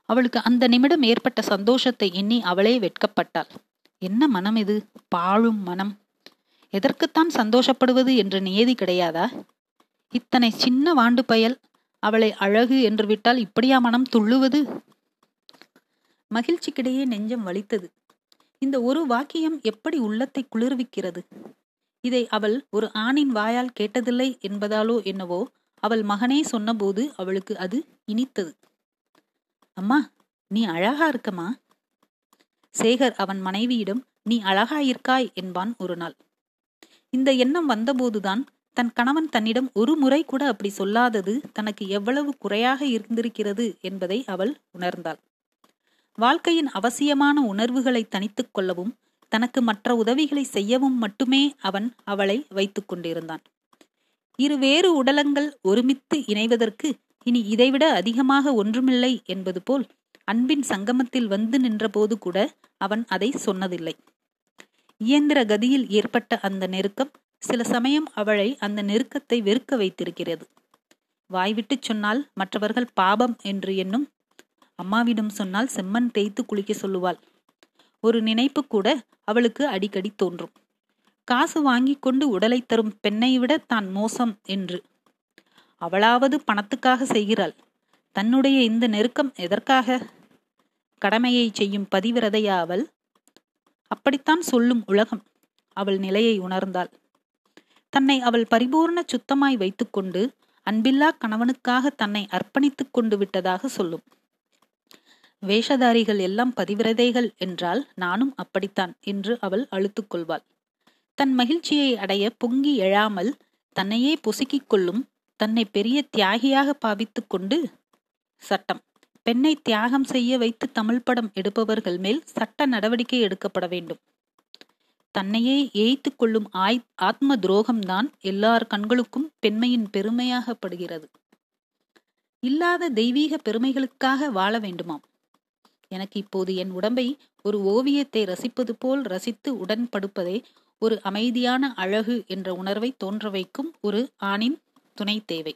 அவளுக்கு அந்த நிமிடம் ஏற்பட்ட சந்தோஷத்தை எண்ணி அவளே வெட்கப்பட்டாள். என்ன மனம் இது? பாழும் மனம். எதற்குத்தான் சந்தோஷப்படுவது என்ற நியதி கிடையாதா? இத்தனை சின்ன வாண்டு பயல் அவளை அழகு என்று விட்டால் இப்படியா மனம் துள்ளுவது? மகிழ்ச்சிக்கிடையே நெஞ்சம் வலித்தது. இந்த ஒரு வாக்கியம் எப்படி உள்ளத்தை குளிர்விக்கிறது? இதை அவள் ஒரு ஆணின் வாயால் கேட்டதில்லை என்பதாலோ என்னவோ அவள் மகனே சொன்னபோது அவளுக்கு அது இனித்தது. அம்மா நீ அழகா இருக்கமா சேகர் அவன் மனைவியிடம் நீ அழகாயிருக்காய் என்பான் ஒரு நாள் இந்த எண்ணம் வந்தபோதுதான் தன் கணவன் தன்னிடம் ஒரு முறை கூட அப்படி சொல்லாதது தனக்கு எவ்வளவு குறையாக இருந்திருக்கிறது என்பதை அவள் உணர்ந்தாள். வாழ்க்கையின் அவசியமான உணர்வுகளை தனித்துக் கொள்ளவும் தனக்கு மற்ற உதவிகளை செய்யவும் மட்டுமே அவன் அவளை வைத்துக் கொண்டிருந்தான். இரு வேறு உடலங்கள் ஒருமித்து இணைவதற்கு இனி இதைவிட அதிகமாக ஒன்றுமில்லை என்பது போல் அன்பின் சங்கமத்தில் வந்து நின்றபோது கூட அவன் அதை சொன்னதில்லை. இயந்திர கதியில் ஏற்பட்ட அந்த நெருக்கம் சில சமயம் அவளை அந்த நெருக்கத்தை வெறுக்க வைத்திருக்கிறது. வாய்விட்டு சொன்னால் மற்றவர்கள் பாபம் என்று எண்ணும். அம்மாவிடம் சொன்னால் செம்மண் தேய்த்து குளிக்க சொல்லுவாள். ஒரு நினைப்பு கூட அவளுக்கு அடிக்கடி தோன்றும். காசு வாங்கி கொண்டு உடலை தரும் பெண்ணை விட தான் மோசம் என்று. அவளாவது பணத்துக்காக செய்கிறாள். தன்னுடைய இந்த நெருக்கம் எதற்காக? கடமையை செய்யும் பதிவிரதையா அவள்? அப்படித்தான் சொல்லும் உலகம். அவள் நிலையை உணர்ந்தாள். தன்னை அவள் பரிபூர்ண சுத்தமாய் வைத்துக்கொண்டு அன்பில்லா கணவனுக்காக தன்னை அர்ப்பணித்துக் கொண்டு விட்டதாக சொல்லும். வேஷதாரிகள் எல்லாம் பதிவிரதைகள் என்றால் நானும் அப்படித்தான் என்று அவள் அழுத்துக்கொள்வாள் தன் மகிழ்ச்சியை அடைய பொங்கி எழாமல் தன்னையே பொசுக்கிக் கொள்ளும் தன்னை பெரிய தியாகியாக பாவித்துக் கொண்டு சட்டம். பெண்ணை தியாகம் செய்ய வைத்து தமிழ் படம் எடுப்பவர்கள் மேல் சட்ட நடவடிக்கை எடுக்கப்பட வேண்டும். தன்னையே ஏய்த்து கொள்ளும் ஆய் ஆத்ம துரோகம்தான் எல்லார் கண்களுக்கும் பெண்மையின் பெருமையாகப்படுகிறது இல்லாத தெய்வீக பெருமைகளுக்காக வாழ வேண்டுமாம். எனக்கு இப்போது என் உடம்பை ஒரு ஓவியத்தை ரசிப்பது போல் ரசித்து உடன்படுப்பதே ஒரு அமைதியான அழகு என்ற உணர்வை தோன்ற வைக்கும் ஒரு ஆணின் துணை தேவை.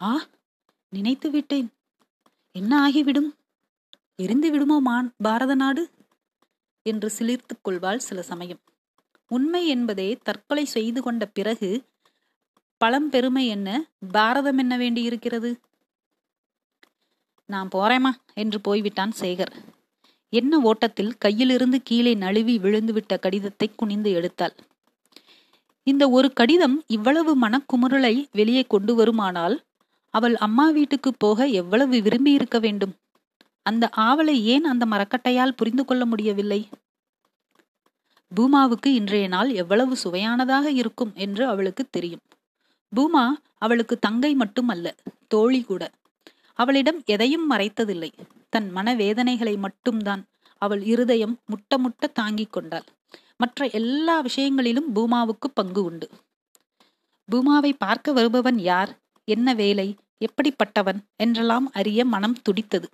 ஆ நினைத்து விட்டேன். என்ன ஆகிவிடும்? எரிந்து விடுமோ மான் பாரத நாடு? என்று சிலிர்த்துக் கொள்வாள் சில சமயம். உண்மை என்பதே தற்கொலை செய்து கொண்ட பிறகு பழம்பெருமை என்ன பாரதம் என்ன வேண்டியிருக்கிறது? நான் போறேமா என்று போய்விட்டான் சேகர். என்ன ஓட்டத்தில் கையிலிருந்து கீழே நழுவி விழுந்துவிட்ட கடிதத்தை குனிந்து எடுத்தாள். இந்த ஒரு கடிதம் இவ்வளவு மனக்குமுறலை வெளியே கொண்டு வருமானால் அவள் அம்மா வீட்டுக்கு போக எவ்வளவு விரும்பி இருக்க வேண்டும்? அந்த ஆவலை ஏன் அந்த மரக்கட்டையால் புரிந்து கொள்ள முடியவில்லை? பூமாவுக்கு இன்றைய நாள் எவ்வளவு சுவையானதாக இருக்கும் என்று அவளுக்கு தெரியும். பூமா அவளுக்கு தங்கை மட்டும் அல்ல தோழி கூட. அவளிடம் எதையும் மறைத்ததில்லை. தன் மனவேதனைகளை மட்டும்தான் அவள் இருதயம் முட்ட முட்ட தாங்கிக் கொண்டாள். மற்ற எல்லா விஷயங்களிலும் பூமாவுக்கு பங்கு உண்டு. பூமாவை பார்க்க வருபவன் யார்? என்ன வேலை? எப்படிப்பட்டவன்? என்றெல்லாம் அறிய மனம் துடித்தது.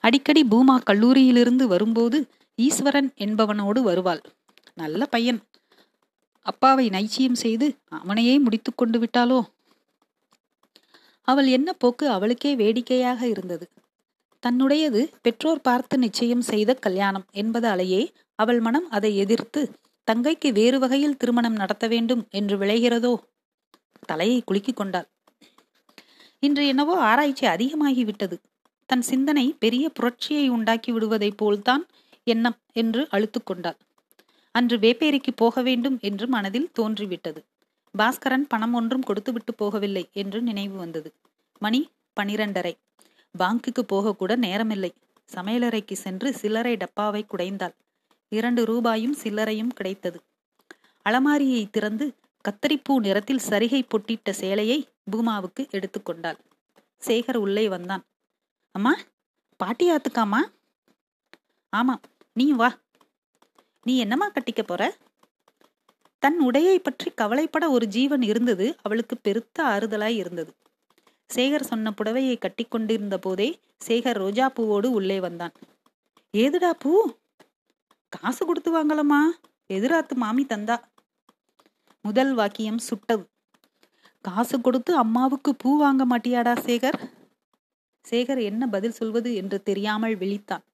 அடிக்கடி பூமா கல்லூரியிலிருந்து வரும்போது ஈஸ்வரன் என்பவனோடு வருவாள். நல்ல பையன். அப்பாவை நைச்சியம் செய்து அவனையே முடித்து கொண்டு விட்டாளோ? அவள் என்ன போக்கு அவளுக்கே வேடிக்கையாக இருந்தது. தன்னுடையது பெற்றோர் பார்த்து நிச்சயம் செய்த கல்யாணம் என்பதாலேயே அவள் மனம் அதை எதிர்த்து தங்கைக்கு வேறு வகையில் திருமணம் நடத்த வேண்டும் என்று விளைகிறதோ தலையை குலுக்கிக் கொண்டாள். இன்று என்னவோ ஆராய்ச்சி அதிகமாகிவிட்டது. தன் சிந்தனை பெரிய புரட்சியை உண்டாக்கி விடுவதைப் போல்தான் எண்ணம் என்று அழுத்து கொண்டாள். அன்று வேப்பேரிக்கு போக வேண்டும் என்று மனதில் தோன்றிவிட்டது. பாஸ்கரன் பணம் ஒன்றும் கொடுத்துவிட்டு போகவில்லை என்று நினைவு வந்தது. மணி பனிரெண்டரை. பாங்குக்கு போகக்கூட நேரமில்லை. சமையலறைக்கு சென்று சில்லறை டப்பாவை குடைந்தாள். இரண்டு ரூபாயும் சில்லறையும் கிடைத்தது. அலமாரியை திறந்து கத்தரிப்பூ நிறத்தில் சரிகை பொட்டிட்ட சேலையை பூமாவுக்கு எடுத்துக்கொண்டாள் சேகர் உள்ளே வந்தான். அம்மா பாட்டி ஆத்துக்காமா ஆமா நீ வா. நீ என்னம்மா கட்டிக்க போற? தன் உடையை பற்றி கவலைப்பட ஒரு ஜீவன் இருந்தது. அவளுக்கு பெருத்த ஆறுதலாய் இருந்தது. சேகர் சொன்ன புடவையை கட்டிக்கொண்டிருந்த போதே சேகர் ரோஜா பூவோடு உள்ளே வந்தான். ஏதுடா பூ? காசு கொடுத்து வாங்கலம்மா எதிராத்து மாமி தந்தா. முதல் வாக்கியம் சுட்டது. காசு கொடுத்து அம்மாவுக்கு பூ வாங்க மாட்டியாடா சேகர்? சேகர் என்ன பதில் சொல்வது என்று தெரியாமல் விழித்தான்.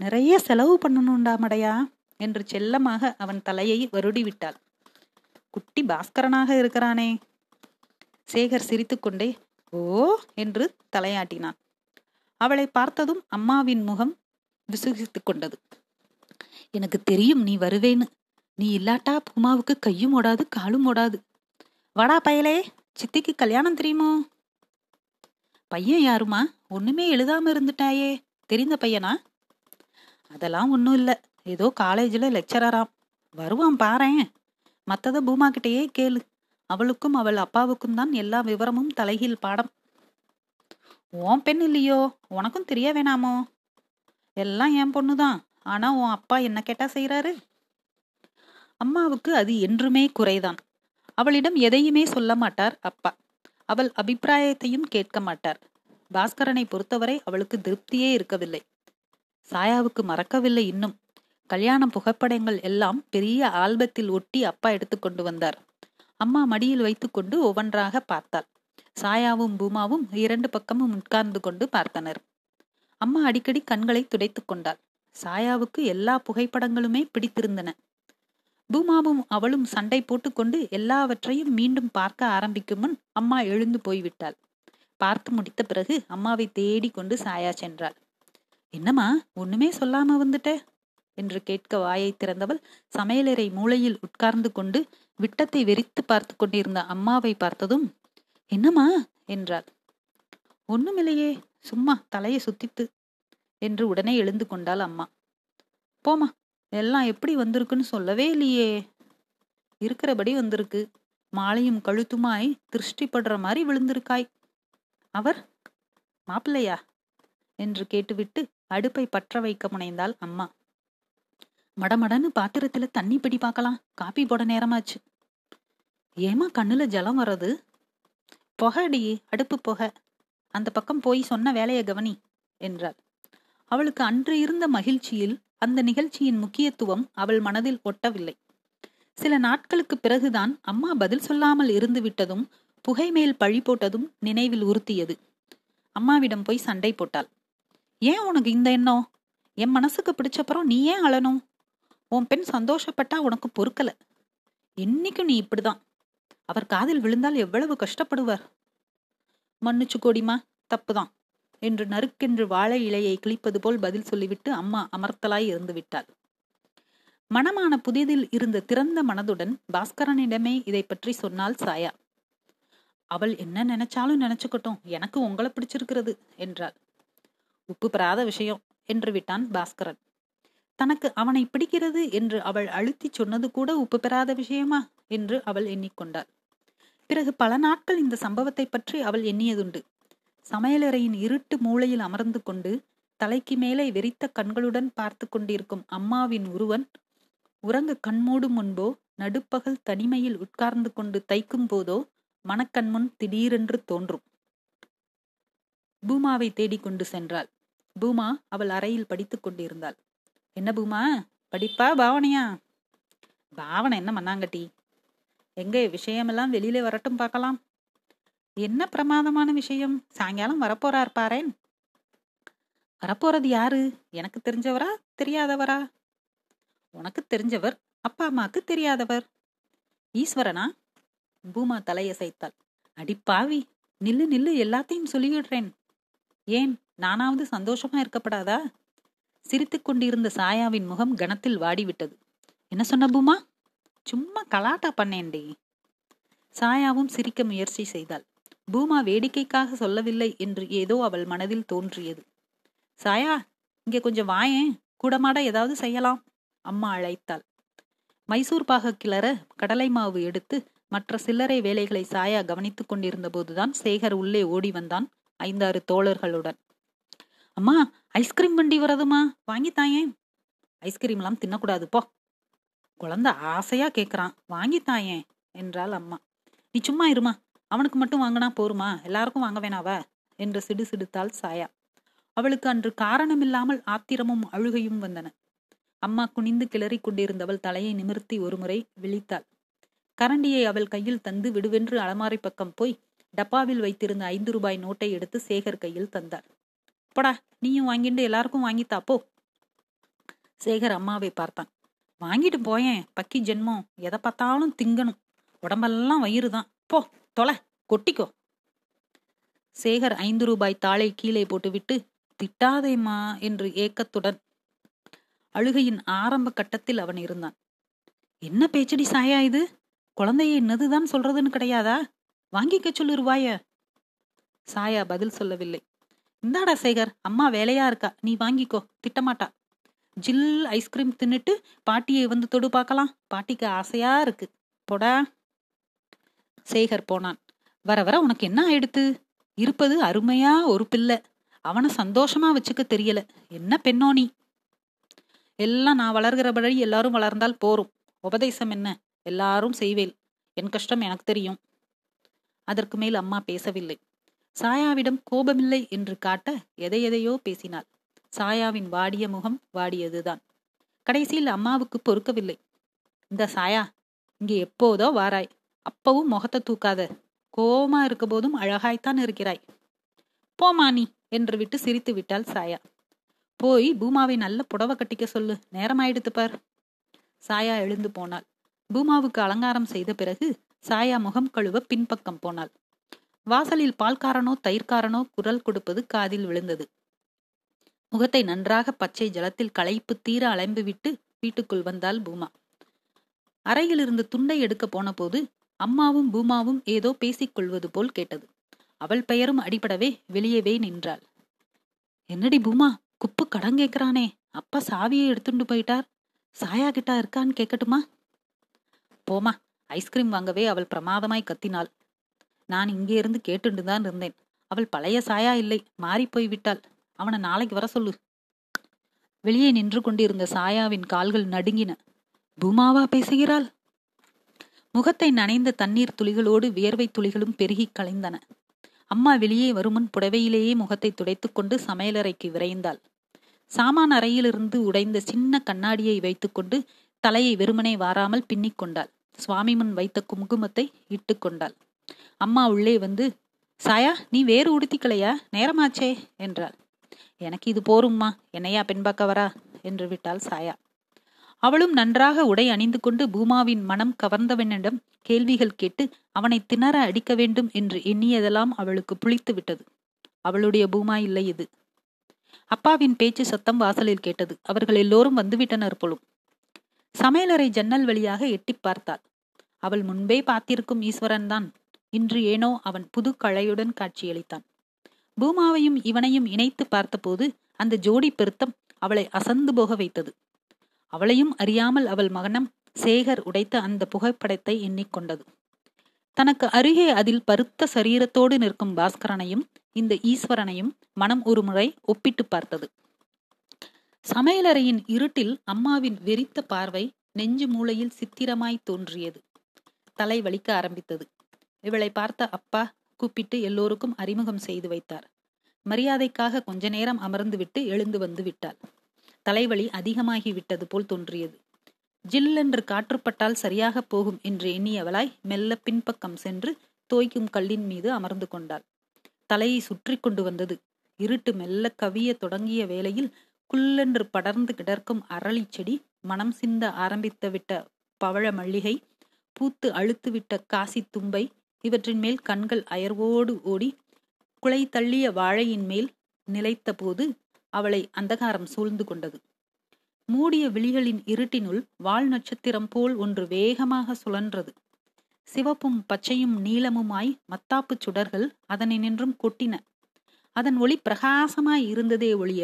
நிறைய செலவு பண்ணணுண்டாமடையா என்று செல்லமாக அவன் தலையை வருடி விட்டாள் குட்டி பாஸ்கரனாக இருக்கிறானே. சேகர் சிரித்துக்கொண்டே ஓ என்று தலையாட்டினான். அவளை பார்த்ததும் அம்மாவின் முகம் விசுகித்து கொண்டது. எனக்கு தெரியும் நீ வருவேன்னு. நீ இல்லாட்டா பூமாவுக்கு கையும் ஓடாது காலும் ஓடாது. வாடா பயலே சித்திக்கு கல்யாணம் தெரியுமோ? பையன் யாருமா? ஒண்ணுமே எழுதாம இருந்துட்டாயே. தெரிந்த பையனா? அதெல்லாம் ஒன்றும் இல்லை. ஏதோ காலேஜில் லெக்சரராம் வருவான் பாறேன் மற்றத பூமா கிட்டேயே கேளு. அவளுக்கும் அவள் அப்பாவுக்கும் தான் எல்லா விவரமும் தலைகீழ் பாடம். உன் பெண் இல்லையோ? உனக்கும் தெரிய வேணாமோ? எல்லாம் என் பொண்ணுதான் ஆனா உன் அப்பா என்ன கேட்டா செய்யறாரு அம்மாவுக்கு அது என்றுமே குறைதான். அவளிடம் எதையுமே சொல்ல மாட்டார் அப்பா. அவள் அபிப்பிராயத்தையும் கேட்க மாட்டார். பாஸ்கரனை பொறுத்தவரை அவளுக்கு திருப்தியே இருக்கவில்லை. சாயாவுக்கு மறக்கவில்லை இன்னும். கல்யாண புகைப்படங்கள் எல்லாம் பெரிய ஆல்பத்தில் ஒட்டி அப்பா எடுத்துக்கொண்டு வந்தார். அம்மா மடியில் வைத்துக்கொண்டு ஒவ்வொன்றாக பார்த்தாள். சாயாவும் பூமாவும் இரண்டு பக்கமும் உட்கார்ந்து கொண்டு பார்த்தனர். அம்மா அடிக்கடி கண்களை துடைத்து கொண்டாள். சாயாவுக்கு எல்லா புகைப்படங்களுமே பிடித்திருந்தன. பூமாவும் அவளும் சண்டை போட்டுக்கொண்டு எல்லாவற்றையும் மீண்டும் பார்க்க ஆரம்பிக்கும் முன் அம்மா எழுந்து போய்விட்டாள். பார்த்து முடித்த பிறகு அம்மாவை தேடி கொண்டு சாயா சென்றாள். என்னம்மா ஒண்ணுமே சொல்லாம வந்துட்ட? என்று கேட்க வாயை திறந்தவள் சமையலறை மூளையில் உட்கார்ந்து கொண்டு விட்டத்தை வெறித்து பார்த்து கொண்டிருந்த அம்மாவை பார்த்ததும் என்னம்மா? என்றாள். ஒண்ணுமில்லையே சும்மா தலையை சுத்தித்து என்று உடனே எழுந்து கொண்டாள் அம்மா. போமா எல்லாம் எப்படி வந்திருக்குன்னு சொல்லவே இல்லையே. இருக்கிறபடி வந்திருக்கு. மாலையும் கழுத்துமாய் திருஷ்டிப்படுற மாதிரி விழுந்திருக்காய். அவர்? மாப்பிள்ளையா? என்று கேட்டுவிட்டு அடுப்பை பற்ற வைக்க முனைந்தாள் அம்மா. மடமடன்னு பாத்திரத்துல தண்ணி பிடி பார்க்கலாம் காப்பி போட நேரமாச்சு. ஏமா கண்ணுல ஜலம் வர்றது? புகடி அடுப்பு புகை. அந்த பக்கம் போய் சொன்ன வேலையை கவனி என்றாள். அவளுக்கு அன்று இருந்த மகிழ்ச்சியில் அந்த நிகழ்ச்சியின் முக்கியத்துவம் அவள் மனதில் ஒட்டவில்லை. சில நாட்களுக்கு பிறகுதான் அம்மா பதில் சொல்லாமல் இருந்து விட்டதும் புகை மேல் பழி போட்டதும் நினைவில் உறுத்தியது. அம்மாவிடம் போய் சண்டை போட்டாள். ஏன் உனக்கு இந்த எண்ணம்? என் மனசுக்கு பிடிச்சப்பறம் நீ ஏன் அழணும்? உன் பெண் சந்தோஷப்பட்டா உனக்கு பொறுக்கல. என்னைக்கும் நீ இப்படிதான். அவர் காதில் விழுந்தால் எவ்வளவு கஷ்டப்படுவார். மன்னிச்சு கோடிமா தப்புதான் என்று நறுக்கென்று வாழை இலையை கிழிப்பது போல் பதில் சொல்லிவிட்டு அம்மா அமர்த்தலாய் இருந்து விட்டாள். மனமான புதிதில் இருந்த திறந்த மனதுடன் பாஸ்கரனிடமே இதை பற்றி சொன்னால் சாயா. அவள் என்ன நினைச்சாலும் நினைச்சுக்கட்டும் எனக்கு உங்களை பிடிச்சிருக்கிறது என்றாள். உப்பு பெறாத விஷயம் என்று விட்டான் பாஸ்கரன். தனக்கு அவனை பிடிக்கிறது என்று அவள் அழுத்தி சொன்னது கூட உப்பு பெறாத விஷயமா? என்று அவள் எண்ணிக்கொண்டாள். பிறகு பல நாட்கள் இந்த சம்பவத்தை பற்றி அவள் எண்ணியதுண்டு. சமையலறையின் இருட்டு மூளையில் அமர்ந்து கொண்டு தலைக்கு மேலே வெறித்த கண்களுடன் பார்த்து கொண்டிருக்கும் அம்மாவின் உருவன் உறங்க கண்மூடும் முன்போ நடுப்பகல் தனிமையில் உட்கார்ந்து கொண்டு தைக்கும் போதோ மனக்கண்முன் திடீரென்று தோன்றும். பூமாவை தேடிக்கொண்டு சென்றாள். பூமா அவள் அறையில் படித்துக் கொண்டிருந்தாள். என்ன பூமா? படிப்பா பாவனையா? பாவனை என்ன மண்ணாங்கட்டி? எங்க விஷயமெல்லாம் வெளியில வரட்டும் பார்க்கலாம். என்ன பிரமாதமான விஷயம்? சாயங்காலம் வரப்போறார் பாரேன். வரப்போறது யாரு? எனக்கு தெரிஞ்சவரா? தெரியாதவரா? உனக்கு தெரிஞ்சவர் அப்பா அம்மாக்கு தெரியாதவர். ஈஸ்வரனா? பூமா தலையசைத்தாள். அடிப்பாவி நில்லு நில்லு எல்லாத்தையும் சொல்லிவிடுறேன். ஏன் நானாவது சந்தோஷமா இருக்கப்படாதா? சிரித்துக் கொண்டிருந்த சாயாவின் முகம் கணத்தில் வாடிவிட்டது. என்ன சொன்ன பூமா? சும்மா கலாட்டா பண்ணேன்டி சாயாவும் சிரிக்க முயற்சி செய்தாள். பூமா வேடிக்கைக்காக சொல்லவில்லை என்று ஏதோ அவள் மனதில் தோன்றியது. சாயா இங்கே கொஞ்சம் வாயேன் கூடமாட ஏதாவது செய்யலாம். அம்மா அழைத்தாள். மைசூர் பாக கிளற கடலை மாவு எடுத்து மற்ற சில்லறை வேலைகளை சாயா கவனித்துக் கொண்டிருந்த போதுதான் சேகர் உள்ளே ஓடி வந்தான் ஐந்தாறு தோழர்களுடன். அம்மா ஐஸ்கிரீம் வண்டி வரதுமா வாங்கித்தாயேன் ஐஸ்கிரீம் எல்லாம் தின்னக்கூடாது போ. குழந்தை ஆசையா கேக்குறான். வாங்கித்தாயேன் என்றாள் அம்மா. நீ சும்மா இருமா. அவனுக்கு மட்டும் வாங்கினா போருமா? எல்லாருக்கும் வாங்க வேணாவா? என்று சிடு சிடுத்தாள் சாயா. அவளுக்கு அன்று காரணமில்லாமல் ஆத்திரமும் அழுகையும் வந்தன. அம்மா குனிந்து கிளறி கொண்டிருந்தவள் தலையை நிமிர்த்தி ஒருமுறை விழித்தாள். கரண்டியை அவள் கையில் தந்து விடுவென்று அலமாரி பக்கம் போய் டப்பாவில் வைத்திருந்த ஐந்து ரூபாய் நோட்டை எடுத்து சேகர் கையில் தந்தாள். போடா நீயும் வாங்கிட்டு எல்லாருக்கும் வாங்கித்தாப்போ சேகர் அம்மாவை பார்த்தான். வாங்கிட்டு போயேன் பக்கி ஜென்மம் எதை பார்த்தாலும் திங்கணும். உடம்பெல்லாம் வயிறு தான் போ தொலை கொட்டிக்கோ. சேகர் ஐந்து ரூபாய் தாளை கீழே போட்டுவிட்டு திட்டாதேம்மா என்று ஏக்கத்துடன் அழுகையின் ஆரம்ப கட்டத்தில் அவன் இருந்தான். என்ன பேச்சடி சாயா இது? குழந்தைய என்னதுதான் சொல்றதுன்னு கிடையாதா? வாங்கிக்க சொல்லிருவாய சாயா பதில் சொல்லவில்லை. இந்தாடா சேகர்? அம்மா வேலையா இருக்கா? நீ வாங்கிக்கோ. திட்டமாட்டா. ஜில் ஐஸ்கிரீம் தின்னுட்டு பாட்டியை வந்து தொடு பார்க்கலாம். பாட்டிக்கு ஆசையா இருக்கு. போடா. சேகர் போனான். வர வர உனக்கு என்ன ஆயிடுத்து? இருப்பது அருமையா ஒரு பிள்ளை. அவனை சந்தோஷமா வச்சுக்க தெரியல. என்ன பெண்ணோ நீ? எல்லாம் நான் வளர்கிற வழி எல்லாரும் வளர்ந்தால் போரும். உபதேசம் என்ன? எல்லாரும் செய்வேல். என் கஷ்டம் எனக்கு தெரியும். அதற்கு மேல் அம்மா பேசவில்லை. சாயாவிடம் கோபமில்லை என்று காட்ட எதை எதையோ பேசினாள். சாயாவின் வாடிய முகம் வாடியதுதான். கடைசியில் அம்மாவுக்கு பொறுக்கவில்லை. இந்த சாயா இங்கே எப்போதோ வாராய். அப்பவும் முகத்தை தூக்காத. கோபமா இருக்க போதும் அழகாய்த்தான் இருக்கிறாய். போமா நீ என்று விட்டு சிரித்து விட்டாள் சாயா. போய் பூமாவை நல்ல புடவை கட்டிக்க சொல்லு. நேரமாயிடுத்து பார். சாயா எழுந்து போனாள். பூமாவுக்கு அலங்காரம் செய்த பிறகு சாயா முகம் கழுவ பின்பக்கம் போனாள். வாசலில் பால்காரனோ தயிர்காரனோ குரல் கொடுப்பது காதில் விழுந்தது. முகத்தை நன்றாக பச்சை ஜலத்தில் களைப்பு தீர அலைம்பு விட்டு வீட்டுக்குள் வந்தாள் பூமா. அறையில் இருந்து துண்டை எடுக்க போன போது அம்மாவும் பூமாவும் ஏதோ பேசிக் கொள்வது போல் கேட்டது. அவள் பெயரும் அடிபடவே வெளியவே நின்றாள். என்னடி பூமா குப்பு கடன் கேட்கிறானே அப்பா சாவியை எடுத்துட்டு போயிட்டார் சாயா கிட்டா இருக்கான்னு கேட்கட்டுமா? போமா ஐஸ்கிரீம் வாங்கவே அவள் பிரமாதமாய் கத்தினாள். நான் இங்கே இருந்து கேட்டுண்டு தான் இருந்தேன். அவள் பழைய சாயா இல்லை மாறி போய் விட்டாள். அவனை நாளைக்கு வர சொல்லு. வெளியே நின்று கொண்டிருந்த சாயாவின் கால்கள் நடுங்கின. பூமாவா பேசுகிறாள்? முகத்தை நனைந்த தண்ணீர் துளிகளோடு வியர்வை துளிகளும் பெருகி கலைந்தன. அம்மா வெளியே வருமுன் புடவையிலேயே முகத்தை துடைத்துக்கொண்டு சமையலறைக்கு விரைந்தாள். சாமான் அறையிலிருந்து உடைந்த சின்ன கண்ணாடியை வைத்துக்கொண்டு தலையை வெறுமனே வாராமல் பின்னிக் கொண்டாள். சுவாமி முன் வைத்த குங்குமத்தை இட்டுக்கொண்டாள் அம்மா உள்ளே வந்து சாயா நீ வேறு உடுத்திக்கலையா? நேரமாச்சே என்றாள். எனக்கு இது போரும்மா. என்னையா பெண்பாக்க வரா என்று விட்டாள் சாயா. அவளும் நன்றாக உடை அணிந்து கொண்டு பூமாவின் மனம் கவர்ந்தவனிடம் கேள்விகள் கேட்டு அவனை திணற அடிக்க வேண்டும் என்று எண்ணியதெல்லாம் அவளுக்கு புளித்து விட்டது. அவளுடைய பூமா இல்லை இது. அப்பாவின் பேச்சு சத்தம் வாசலில் கேட்டது. அவர்கள் எல்லோரும் வந்துவிட்டனர் போலும். சமையலறை ஜன்னல் வழியாக எட்டி பார்த்தாள். அவள் முன்பே பார்த்திருக்கும் ஈஸ்வரன் தான் இன்று ஏனோ அவன் புது களையுடன் காட்சியளித்தான். பூமாவையும் இவனையும் இணைத்து பார்த்தபோது அந்த ஜோடி பெருத்தம் அவளை அசந்து போக வைத்தது. அவளையும் அறியாமல் அவள் மகனம் சேகர் உடைத்த அந்த புகைப்படத்தை எண்ணிக்கொண்டது தனக்கு அருகே அதில் பருத்த சரீரத்தோடு நிற்கும் பாஸ்கரனையும் இந்த ஈஸ்வரனையும் மனம் ஒருமுறை ஒப்பிட்டு பார்த்தது. சமையலறையின் இருட்டில் அம்மாவின் வெறித்த பார்வை நெஞ்சு மூளையில் சித்திரமாய் தோன்றியது. தலை வலிக்க ஆரம்பித்தது. இவளை பார்த்த அப்பா கூப்பிட்டு எல்லோருக்கும் அறிமுகம் செய்து வைத்தார். மரியாதைக்காக கொஞ்ச நேரம் அமர்ந்துவிட்டு எழுந்து வந்து விட்டாள். தலைவலி அதிகமாகி விட்டது போல் தோன்றியது. ஜில்லென்று காற்றுப்பட்டால் சரியாக போகும் என்று எண்ணியவளாய் மெல்ல பின்பக்கம் சென்று தோய்க்கும் கல்லின் மீது அமர்ந்து கொண்டாள். தலையை சுற்றி கொண்டு வந்தது. இருட்டு மெல்ல கவிய தொடங்கிய வேளையில் குள்ளென்று படர்ந்து கிடக்கும் அரளி செடி மனம் சிந்த ஆரம்பித்து விட்ட பவழ மல்லிகை பூத்து அழுத்துவிட்ட காசி தும்பை இவற்றின் மேல் கண்கள் அயர்வோடு ஓடி குலை தள்ளிய வாழையின் மேல் நிலைத்த போது அவளை அந்தகாரம் சூழ்ந்து கொண்டது. மூடிய விழிகளின் இருட்டினுள் வால் நட்சத்திரம் போல் ஒன்று வேகமாக சுழன்றது. சிவப்பும் பச்சையும் நீளமுமாய் மத்தாப்பு சுடர்கள் அதனை நின்றும் கொட்டின. அதன் ஒளி பிரகாசமாய் இருந்ததே ஒழிய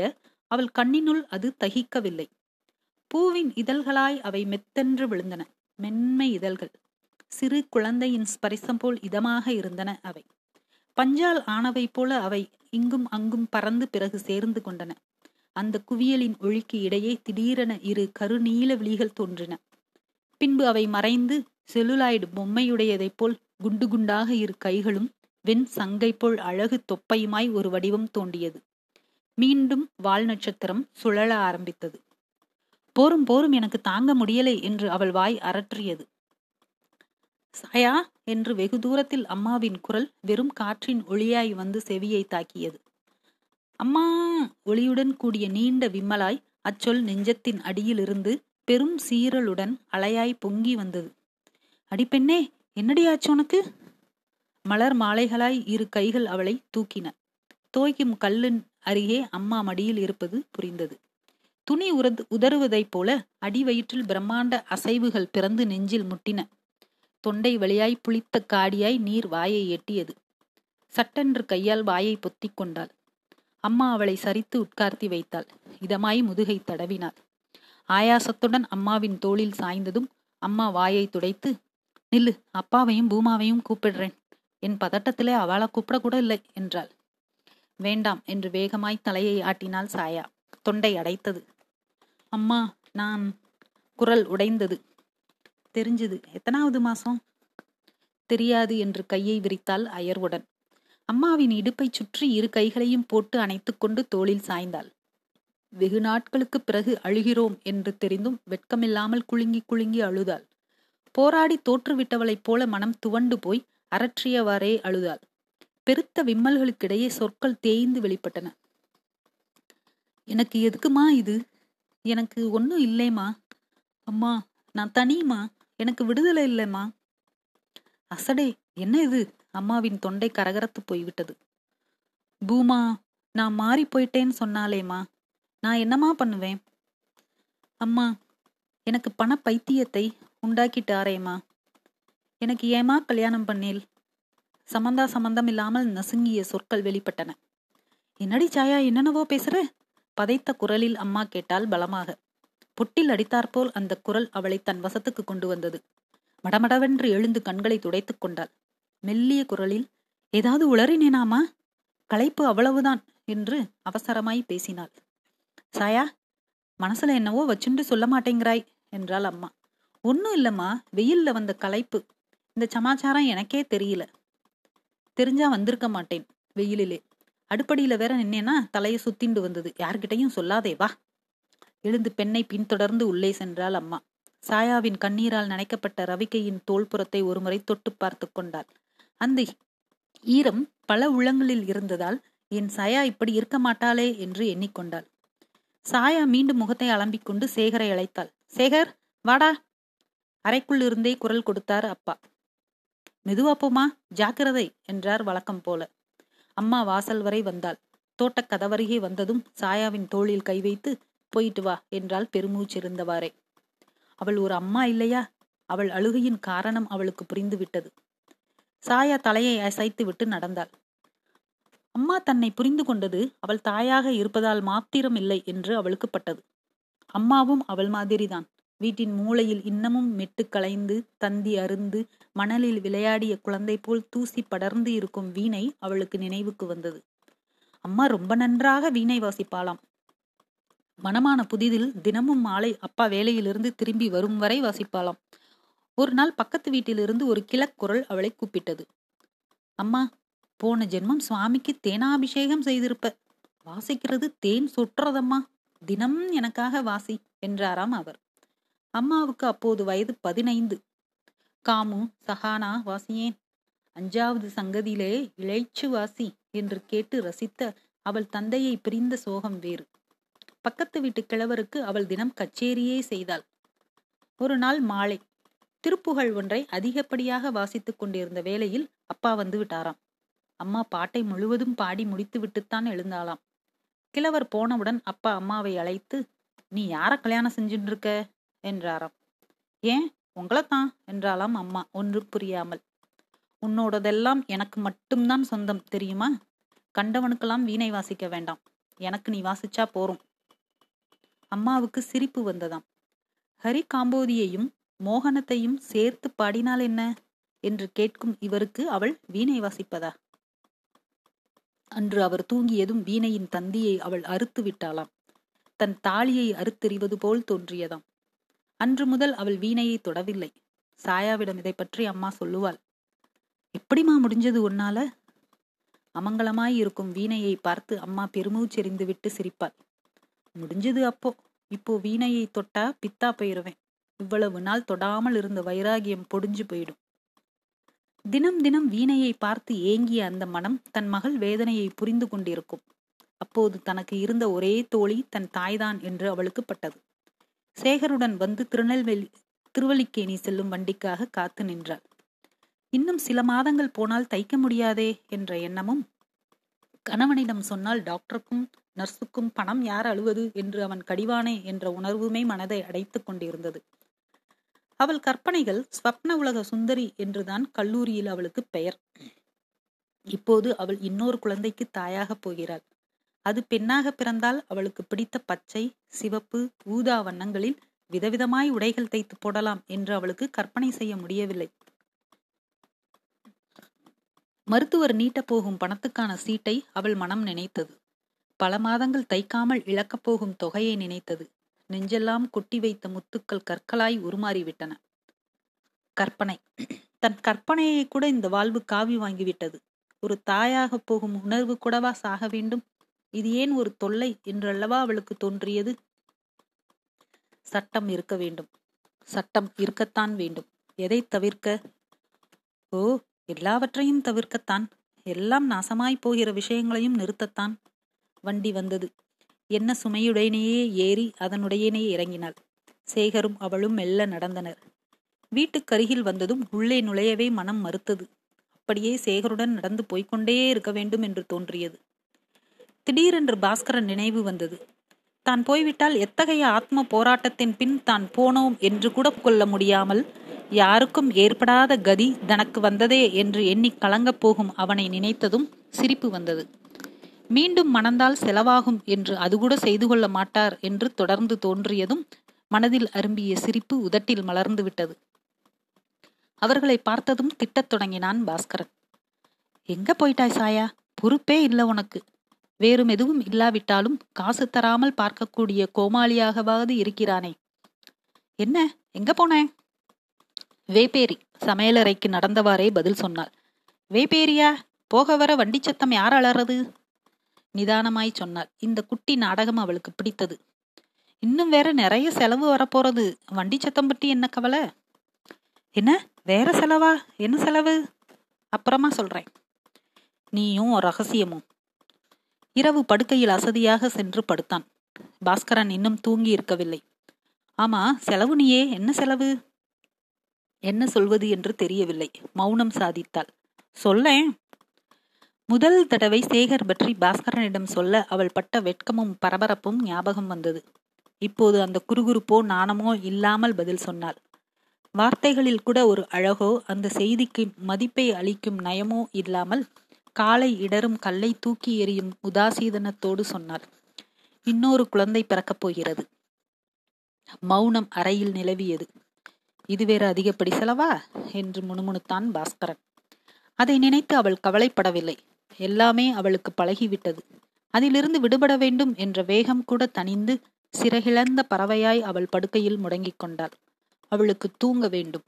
அவள் கண்ணினுள் அது தகிக்கவில்லை. பூவின் இதழ்களாய் அவை மெத்தென்று விழுந்தன. மென்மை இதழ்கள். சிறு குழந்தையின் ஸ்பரிசம் போல் இதமாக இருந்தன அவை. பஞ்சால் ஆனவை போல அவை இங்கும் அங்கும் பறந்து பிறகு சேர்ந்து கொண்டன. அந்த குவியலின் ஒழிக்கு இடையே திடீரென இரு கருநீல விழிகள் தோன்றின. பின்பு அவை மறைந்து செலுலாய்டு பொம்மையுடையதைப் போல் குண்டு குண்டாக இரு கைகளும் வெண் சங்கை போல் அழகு தொப்பையுமாய் ஒரு வடிவம் தோண்டியது மீண்டும் வால் நட்சத்திரம் சுழல ஆரம்பித்தது. போரும் போரும் எனக்கு தாங்க முடியலை என்று அவள் வாய் அரற்றியது. சாயா என்று வெகு தூரத்தில் அம்மாவின் குரல் வெறும் காற்றின் ஒளியாய் வந்து செவியை தாக்கியது. அம்மா ஒளியுடன் கூடிய நீண்ட விம்மலாய் அச்சொல் நெஞ்சத்தின் அடியிலிருந்து பெரும் சீரலுடன் அலையாய் பொங்கி வந்தது. அடிப்பெண்ணே என்னடி ஆச்சு உனக்கு? மலர் மாலைகளாய் இரு கைகள் அவளை தூக்கின. தோய்க்கும் கல்லின் அருகே அம்மா மடியில் இருப்பது புரிந்தது. துணி உரது உதறுவதைப் போல அடிவயிற்றில் பிரம்மாண்ட அசைவுகள் பிறந்து நெஞ்சில் முட்டின. தொண்டை வழியாய் புளித்த காடியாய் நீர் வாயை எட்டியது. சட்டென்று கையால் வாயை பொத்திக் கொண்டாள். அம்மா அவளை சரித்து உட்கார்த்தி வைத்தாள். இதமாய் முதுகை தடவினாள். ஆயாசத்துடன் அம்மாவின் தோளில் சாய்ந்ததும் அம்மா வாயை துடைத்து நில்லு அப்பாவையும் பூமாவையும் கூப்பிடுறேன். என் பதட்டத்திலே அவளை கூப்பிட கூட இல்லை என்றாள். வேண்டாம் என்று வேகமாய் தலையை ஆட்டினாள் சாயா. தொண்டை அடைத்தது. அம்மா நான் குரல் உடைந்தது. தெரிஞ்சது. எத்தனாவது மாசம்? தெரியாது என்று கையை விரித்தாள் அயர்வுடன். அம்மாவின் இடுப்பை சுற்றி இரு கைகளையும் போட்டு அணைத்துக்கொண்டு தோளில் சாய்ந்தாள். வெகு நாட்களுக்கு பிறகு அழுகிறோம் என்று தெரிந்தும் வெட்கமில்லாமல் குலுங்கி குலுங்கி அழுதாள். போராடி தோற்றுவிட்டவளைப் போல மனம் துவண்டு போய் அரற்றியவாறே அழுதாள். பெருத்த விம்மல்களுக்கிடையே சொற்கள் தேய்ந்து வெளிப்பட்டன. எனக்கு எதுக்குமா இது? எனக்கு ஒன்றும் இல்லைம்மா. அம்மா நான் தனியுமா எனக்கு விடுதலை இல்லைம்மா. அசடே என்ன இது? அம்மாவின் தொண்டை கரகரத்து போய்விட்டது. பூமா நான் மாறி போயிட்டேன்னு சொன்னாலேம்மா. நான் என்னம்மா பண்ணுவேன்? அம்மா எனக்கு பண பைத்தியத்தை உண்டாக்கிட்டாரேம்மா. எனக்கு ஏமா கல்யாணம் பண்ணேல் சம்பந்தா சம்பந்தம் இல்லாமல் நசுங்கிய சொற்கள் வெளிப்பட்டன. என்னடி சாயா என்னென்னவோ பேசுற? பதைத்த குரலில் அம்மா கேட்டால் பலமாக. பொட்டில் அடித்தாற்போல் அந்த குரல் அவளை தன் வசத்துக்கு கொண்டு வந்தது. மடமடவென்று எழுந்து கண்களை துடைத்துக் கொண்டாள். மெல்லிய குரலில் ஏதாவது உளறினேனாமா? களைப்பு அவ்வளவுதான் என்று அவசரமாய் பேசினாள். சாயா மனசுல என்னவோ வச்சுண்டு சொல்ல மாட்டேங்கிறாய் என்றாள் அம்மா. ஒன்னும் இல்லம்மா வெயில்ல வந்த களைப்பு. இந்த சமாச்சாரம் எனக்கே தெரியல. தெரிஞ்சா வந்திருக்க மாட்டேன் வெயிலிலே. அடுப்படியில வேற நின்னேனா தலையை சுத்திண்டு வந்தது. யார்கிட்டையும் சொல்லாதே வா. எழுந்து பெண்ணை பின்தொடர்ந்து உள்ளே சென்றாள் அம்மா. சாயாவின் கண்ணீரால் நனைக்கப்பட்ட ரவிக்கையின் தோள்புறத்தை ஒருமுறை தொட்டு பார்த்து கொண்டாள். அந்த ஈரம் பல உள்ளங்களில் இருந்ததால் என் சாயா இப்படி இருக்க மாட்டாளே என்று எண்ணிக்கொண்டாள். சாயா மீண்டும் முகத்தை அலம்பிக்கொண்டு சேகரை அழைத்தாள். சேகர் வாடா. அறைக்குள் இருந்தே குரல் கொடுத்தார் அப்பா. மெதுவா போமா ஜாக்கிரதை என்றார் வழக்கம் போல. அம்மா வாசல் வரை வந்தாள். தோட்டக் கதவருகே வந்ததும் சாயாவின் தோளில் கை வைத்து போயிட்டு வா என்றாள் பெருமூச்சிருந்தவாறே அவள் ஒரு அம்மா இல்லையா? அவள் அழுகையின் காரணம் அவளுக்கு புரிந்து விட்டது சாயா தலையை அசைத்து விட்டு நடந்தாள். அம்மா தன்னை புரிந்து கொண்டது அவள் தாயாக இருப்பதால் மாத்திரம் இல்லை என்று அவளுக்கு பட்டது. அம்மாவும் அவள் மாதிரிதான். வீட்டின் மூளையில் இன்னமும் மெட்டு களைந்து தந்தி அருந்து மணலில் விளையாடிய குழந்தை போல் தூசி படர்ந்து இருக்கும் வீணை அவளுக்கு நினைவுக்கு வந்தது. அம்மா ரொம்ப நன்றாக வீணை வாசிப்பாளாம். மனமான புதிதில் தினமும் மாலை அப்பா வேலையிலிருந்து திரும்பி வரும் வரை வாசிப்பாளாம். ஒரு நாள் பக்கத்து வீட்டிலிருந்து ஒரு கிழக்குரல் அவளை கூப்பிட்டது. அம்மா போன ஜென்மம் சுவாமிக்கு தேனாபிஷேகம் செய்திருப்ப. வாசிக்கிறது தேன் சுற்றுறதம்மா தினம் எனக்காக வாசி என்றாராம் அவர். அம்மாவுக்கு அப்போது வயது பதினைந்து. காமு சஹானா வாசியேன். அஞ்சாவது சங்கதியிலே இளைச்சு வாசி என்று கேட்டு ரசித்த அவள் தந்தையை பிரிந்த சோகம் வேறு. பக்கத்து வீட்டு கிழவருக்கு அவள் தினம் கச்சேரியே செய்தாள். ஒரு நாள் மாலை திருப்புகழ் ஒன்றை அதிகப்படியாக வாசித்துக் கொண்டிருந்த வேளையில் அப்பா வந்து விட்டாராம். அம்மா பாட்டை முழுவதும் பாடி முடித்து விட்டுத்தான் எழுந்தாளாம். கிழவர் போனவுடன் அப்பா அம்மாவை அழைத்து நீ யார கல்யாணம் செஞ்சுட்டு இருக்க என்றாராம். ஏன்? உங்களைத்தான் என்றாலாம் அம்மா ஒன்று புரியாமல். உன்னோடதெல்லாம் எனக்கு மட்டும்தான் சொந்தம் தெரியுமா? கண்டவனுக்கெல்லாம் வீணை வாசிக்க வேண்டாம். எனக்கு நீ வாசிச்சா போறோம் அம்மாவுக்கு சிரிப்பு வந்ததாம். ஹரி காம்போதியையும் மோகனத்தையும் சேர்த்து பாடினால் என்ன? என்று கேட்கும் இவருக்கு அவள் வீணை வாசிப்பதா? அன்று அவர் தூங்கியதும் வீணையின் தந்தியை அவள் அறுத்து விட்டாளாம். தன் தாலியை அறுத்தெறிவது போல் தோன்றியதாம். அன்று முதல் அவள் வீணையை தொடவில்லை. சாயாவிடம் இதை பற்றி அம்மா சொல்லுவாள். எப்படிமா முடிஞ்சது உன்னால? அமங்கலமாய் இருக்கும் வீணையை பார்த்து அம்மா பெருமூச்செறிந்து விட்டு சிரிப்பாள். முடிஞ்சது அப்போ. இப்போ வீணையை தொட்டா பித்தா போயிருவேன். இவ்வளவு நாள் தொடாமல் இருந்த வைராகியம் பொடிஞ்சு போயிடும். தினம் தினம் வீணையை பார்த்து ஏங்கிய அந்த மனம் தன் மகள் வேதனையை புரிந்து கொண்டிருக்கும். அப்போது தனக்கு இருந்த ஒரே தோழி தன் தாய்தான் என்று அவளுக்கு பட்டது. சேகருடன் வந்து திருநெல்வேலி திருவல்லிக்கேணி செல்லும் வண்டிக்காக காத்து நின்றாள். இன்னும் சில மாதங்கள் போனால் தைக்க முடியாதே என்ற எண்ணமும் கணவனிடம் சொன்னால் டாக்டருக்கும் நர்ஸுக்கும் பணம் யார் அழுவது என்று அவன் கடிவானே என்ற உணர்வுமே மனதை அடைத்துக் கொண்டிருந்தது. அவள் கற்பனைகள் ஸ்வப்ன உலக சுந்தரி என்றுதான் கல்லூரியில் அவளுக்கு பெயர். இப்போது அவள் இன்னொரு குழந்தைக்கு தாயாக போகிறாள். அது பெண்ணாக பிறந்தால் அவளுக்கு பிடித்த பச்சை சிவப்பு ஊதா வண்ணங்களில் விதவிதமாய் உடைகள் தைத்து போடலாம் என்று அவளுக்கு கற்பனை செய்ய முடியவில்லை. மருத்துவர் நீட்டப் போகும் பணத்துக்கான சீட்டை அவள் மனம் நினைத்தது. பல மாதங்கள் தைக்காமல் இழக்கப் போகும் தொகையை நினைத்தது. நெஞ்செல்லாம் கொட்டி வைத்த முத்துக்கள் கற்களாய் உருமாறிவிட்டன. கற்பனை. தன் கற்பனையை கூட இந்த வாழ்வு காவி வாங்கிவிட்டது. ஒரு தாயாக போகும் உணர்வு கூடவா சாக வேண்டும்? இது ஏன் ஒரு தொல்லை என்றல்லவா அவளுக்கு தோன்றியது? சட்டம் இருக்க வேண்டும். சட்டம் இருக்கத்தான் வேண்டும். எதை தவிர்க்க? ஓ எல்லாவற்றையும் தவிர்க்கத்தான். எல்லாம் நாசமாய் போகிற விஷயங்களையும் நிறுத்தத்தான். வண்டி வந்தது. என்ன சுமையுடனேயே ஏறி அதனுடையனே இறங்கினாள். சேகரும் அவளும் மெல்ல நடந்தனர். வீட்டுக்கருகில் வந்ததும் உள்ளே நுழையவே மனம் மறுத்தது. அப்படியே சேகருடன் நடந்து போய்கொண்டே இருக்க வேண்டும் என்று தோன்றியது. திடீரென்று பாஸ்கரன் நினைவு வந்தது. தான் போய்விட்டால் எத்தகைய ஆத்ம போராட்டத்தின் பின் தான் போனோம் என்று கூட கொள்ள முடியாமல் யாருக்கும் ஏற்படாத கதி தனக்கு வந்ததே என்று எண்ணி கலங்கப் போகும் அவனை நினைத்ததும் சிரிப்பு வந்தது. மீண்டும் மணந்தால் செலவாகும் என்று அது கூட செய்து கொள்ள மாட்டார் என்று தொடர்ந்து தோன்றியதும் மனதில் அரும்பிய சிரிப்பு உதட்டில் மலர்ந்து விட்டது. அவர்களை பார்த்ததும் திட்டத் தொடங்கினான் பாஸ்கரன். எங்க போயிட்டாய் சாயா? பொறுப்பே இல்லை உனக்கு. வேறும் எதுவும் இல்லாவிட்டாலும் காசு தராமல் பார்க்கக்கூடிய கோமாளியாகவாவது இருக்கிறானே. என்ன? எங்க போனேன் வேப்பேரி. சமையலறைக்கு நடந்தவாறே பதில் சொன்னாள். வேப்பேரியா? போக வர வண்டி சத்தம் யார் அலறது? நிதானமாய் சொன்னாள். இந்த குட்டி நாடகம் அவளுக்கு பிடித்தது. இன்னும் வேற நிறைய செலவு வரப்போறது. வண்டி சத்தம் பற்றி என்ன கவலை? என்ன? வேற செலவா? என்ன செலவு? அப்புறமா சொல்றேன். நீயும் ரகசியமும். இரவு படுக்கையில் அசதியாக சென்று படுத்தான். பாஸ்கரன் இன்னும் தூங்கி இருக்கவில்லை. ஆமா செலவு நீயே. என்ன செலவு? என்ன சொல்வது என்று தெரியவில்லை. மௌனம் சாதித்தாள். சொல்லேன். முதல் தடவை சேகர் பற்றி பாஸ்கரனிடம் சொல்ல அவள் பட்ட வெட்கமும் பரபரப்பும் ஞாபகம் வந்தது. இப்போது அந்த குறுகுறுப்போ நாணமோ இல்லாமல் பதில் சொன்னாள். வார்த்தைகளில் கூட ஒரு அழகோ அந்த செய்திக்கு மதிப்பை அளிக்கும் நயமோ இல்லாமல் காலை இடரும் கல்லை தூக்கி எறியும் உதாசீதனத்தோடு சொன்னார். இன்னொரு குழந்தை பிறக்கப் போகிறது. மௌனம் அறையில் நிலவியது. இது வேறு அதிகப்படி செலவா? என்று முணுமுணுத்தான் பாஸ்கரன். அதை நினைத்து அவள் கவலைப்படவில்லை. எல்லாமே அவளுக்கு பழகிவிட்டது. அதிலிருந்து விடுபட வேண்டும் என்ற வேகம் கூட தணிந்து சிறகிழந்த பறவையாய் அவள் படுக்கையில் முடங்கிக் கொண்டாள். அவளுக்கு தூங்க வேண்டும்.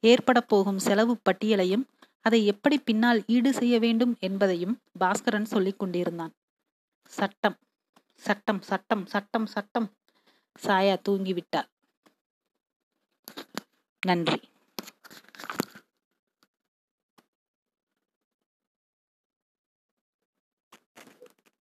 ஏற்பட போகும் செலவு பட்டியலையும் அதை எப்படி பின்னால் ஈடு செய்ய வேண்டும் என்பதையும் பாஸ்கரன் சொல்லிக் கொண்டிருந்தான். சட்டம் சட்டம் சட்டம் சட்டம் சட்டம். சாயா தூங்கிவிட்டார் நன்றி.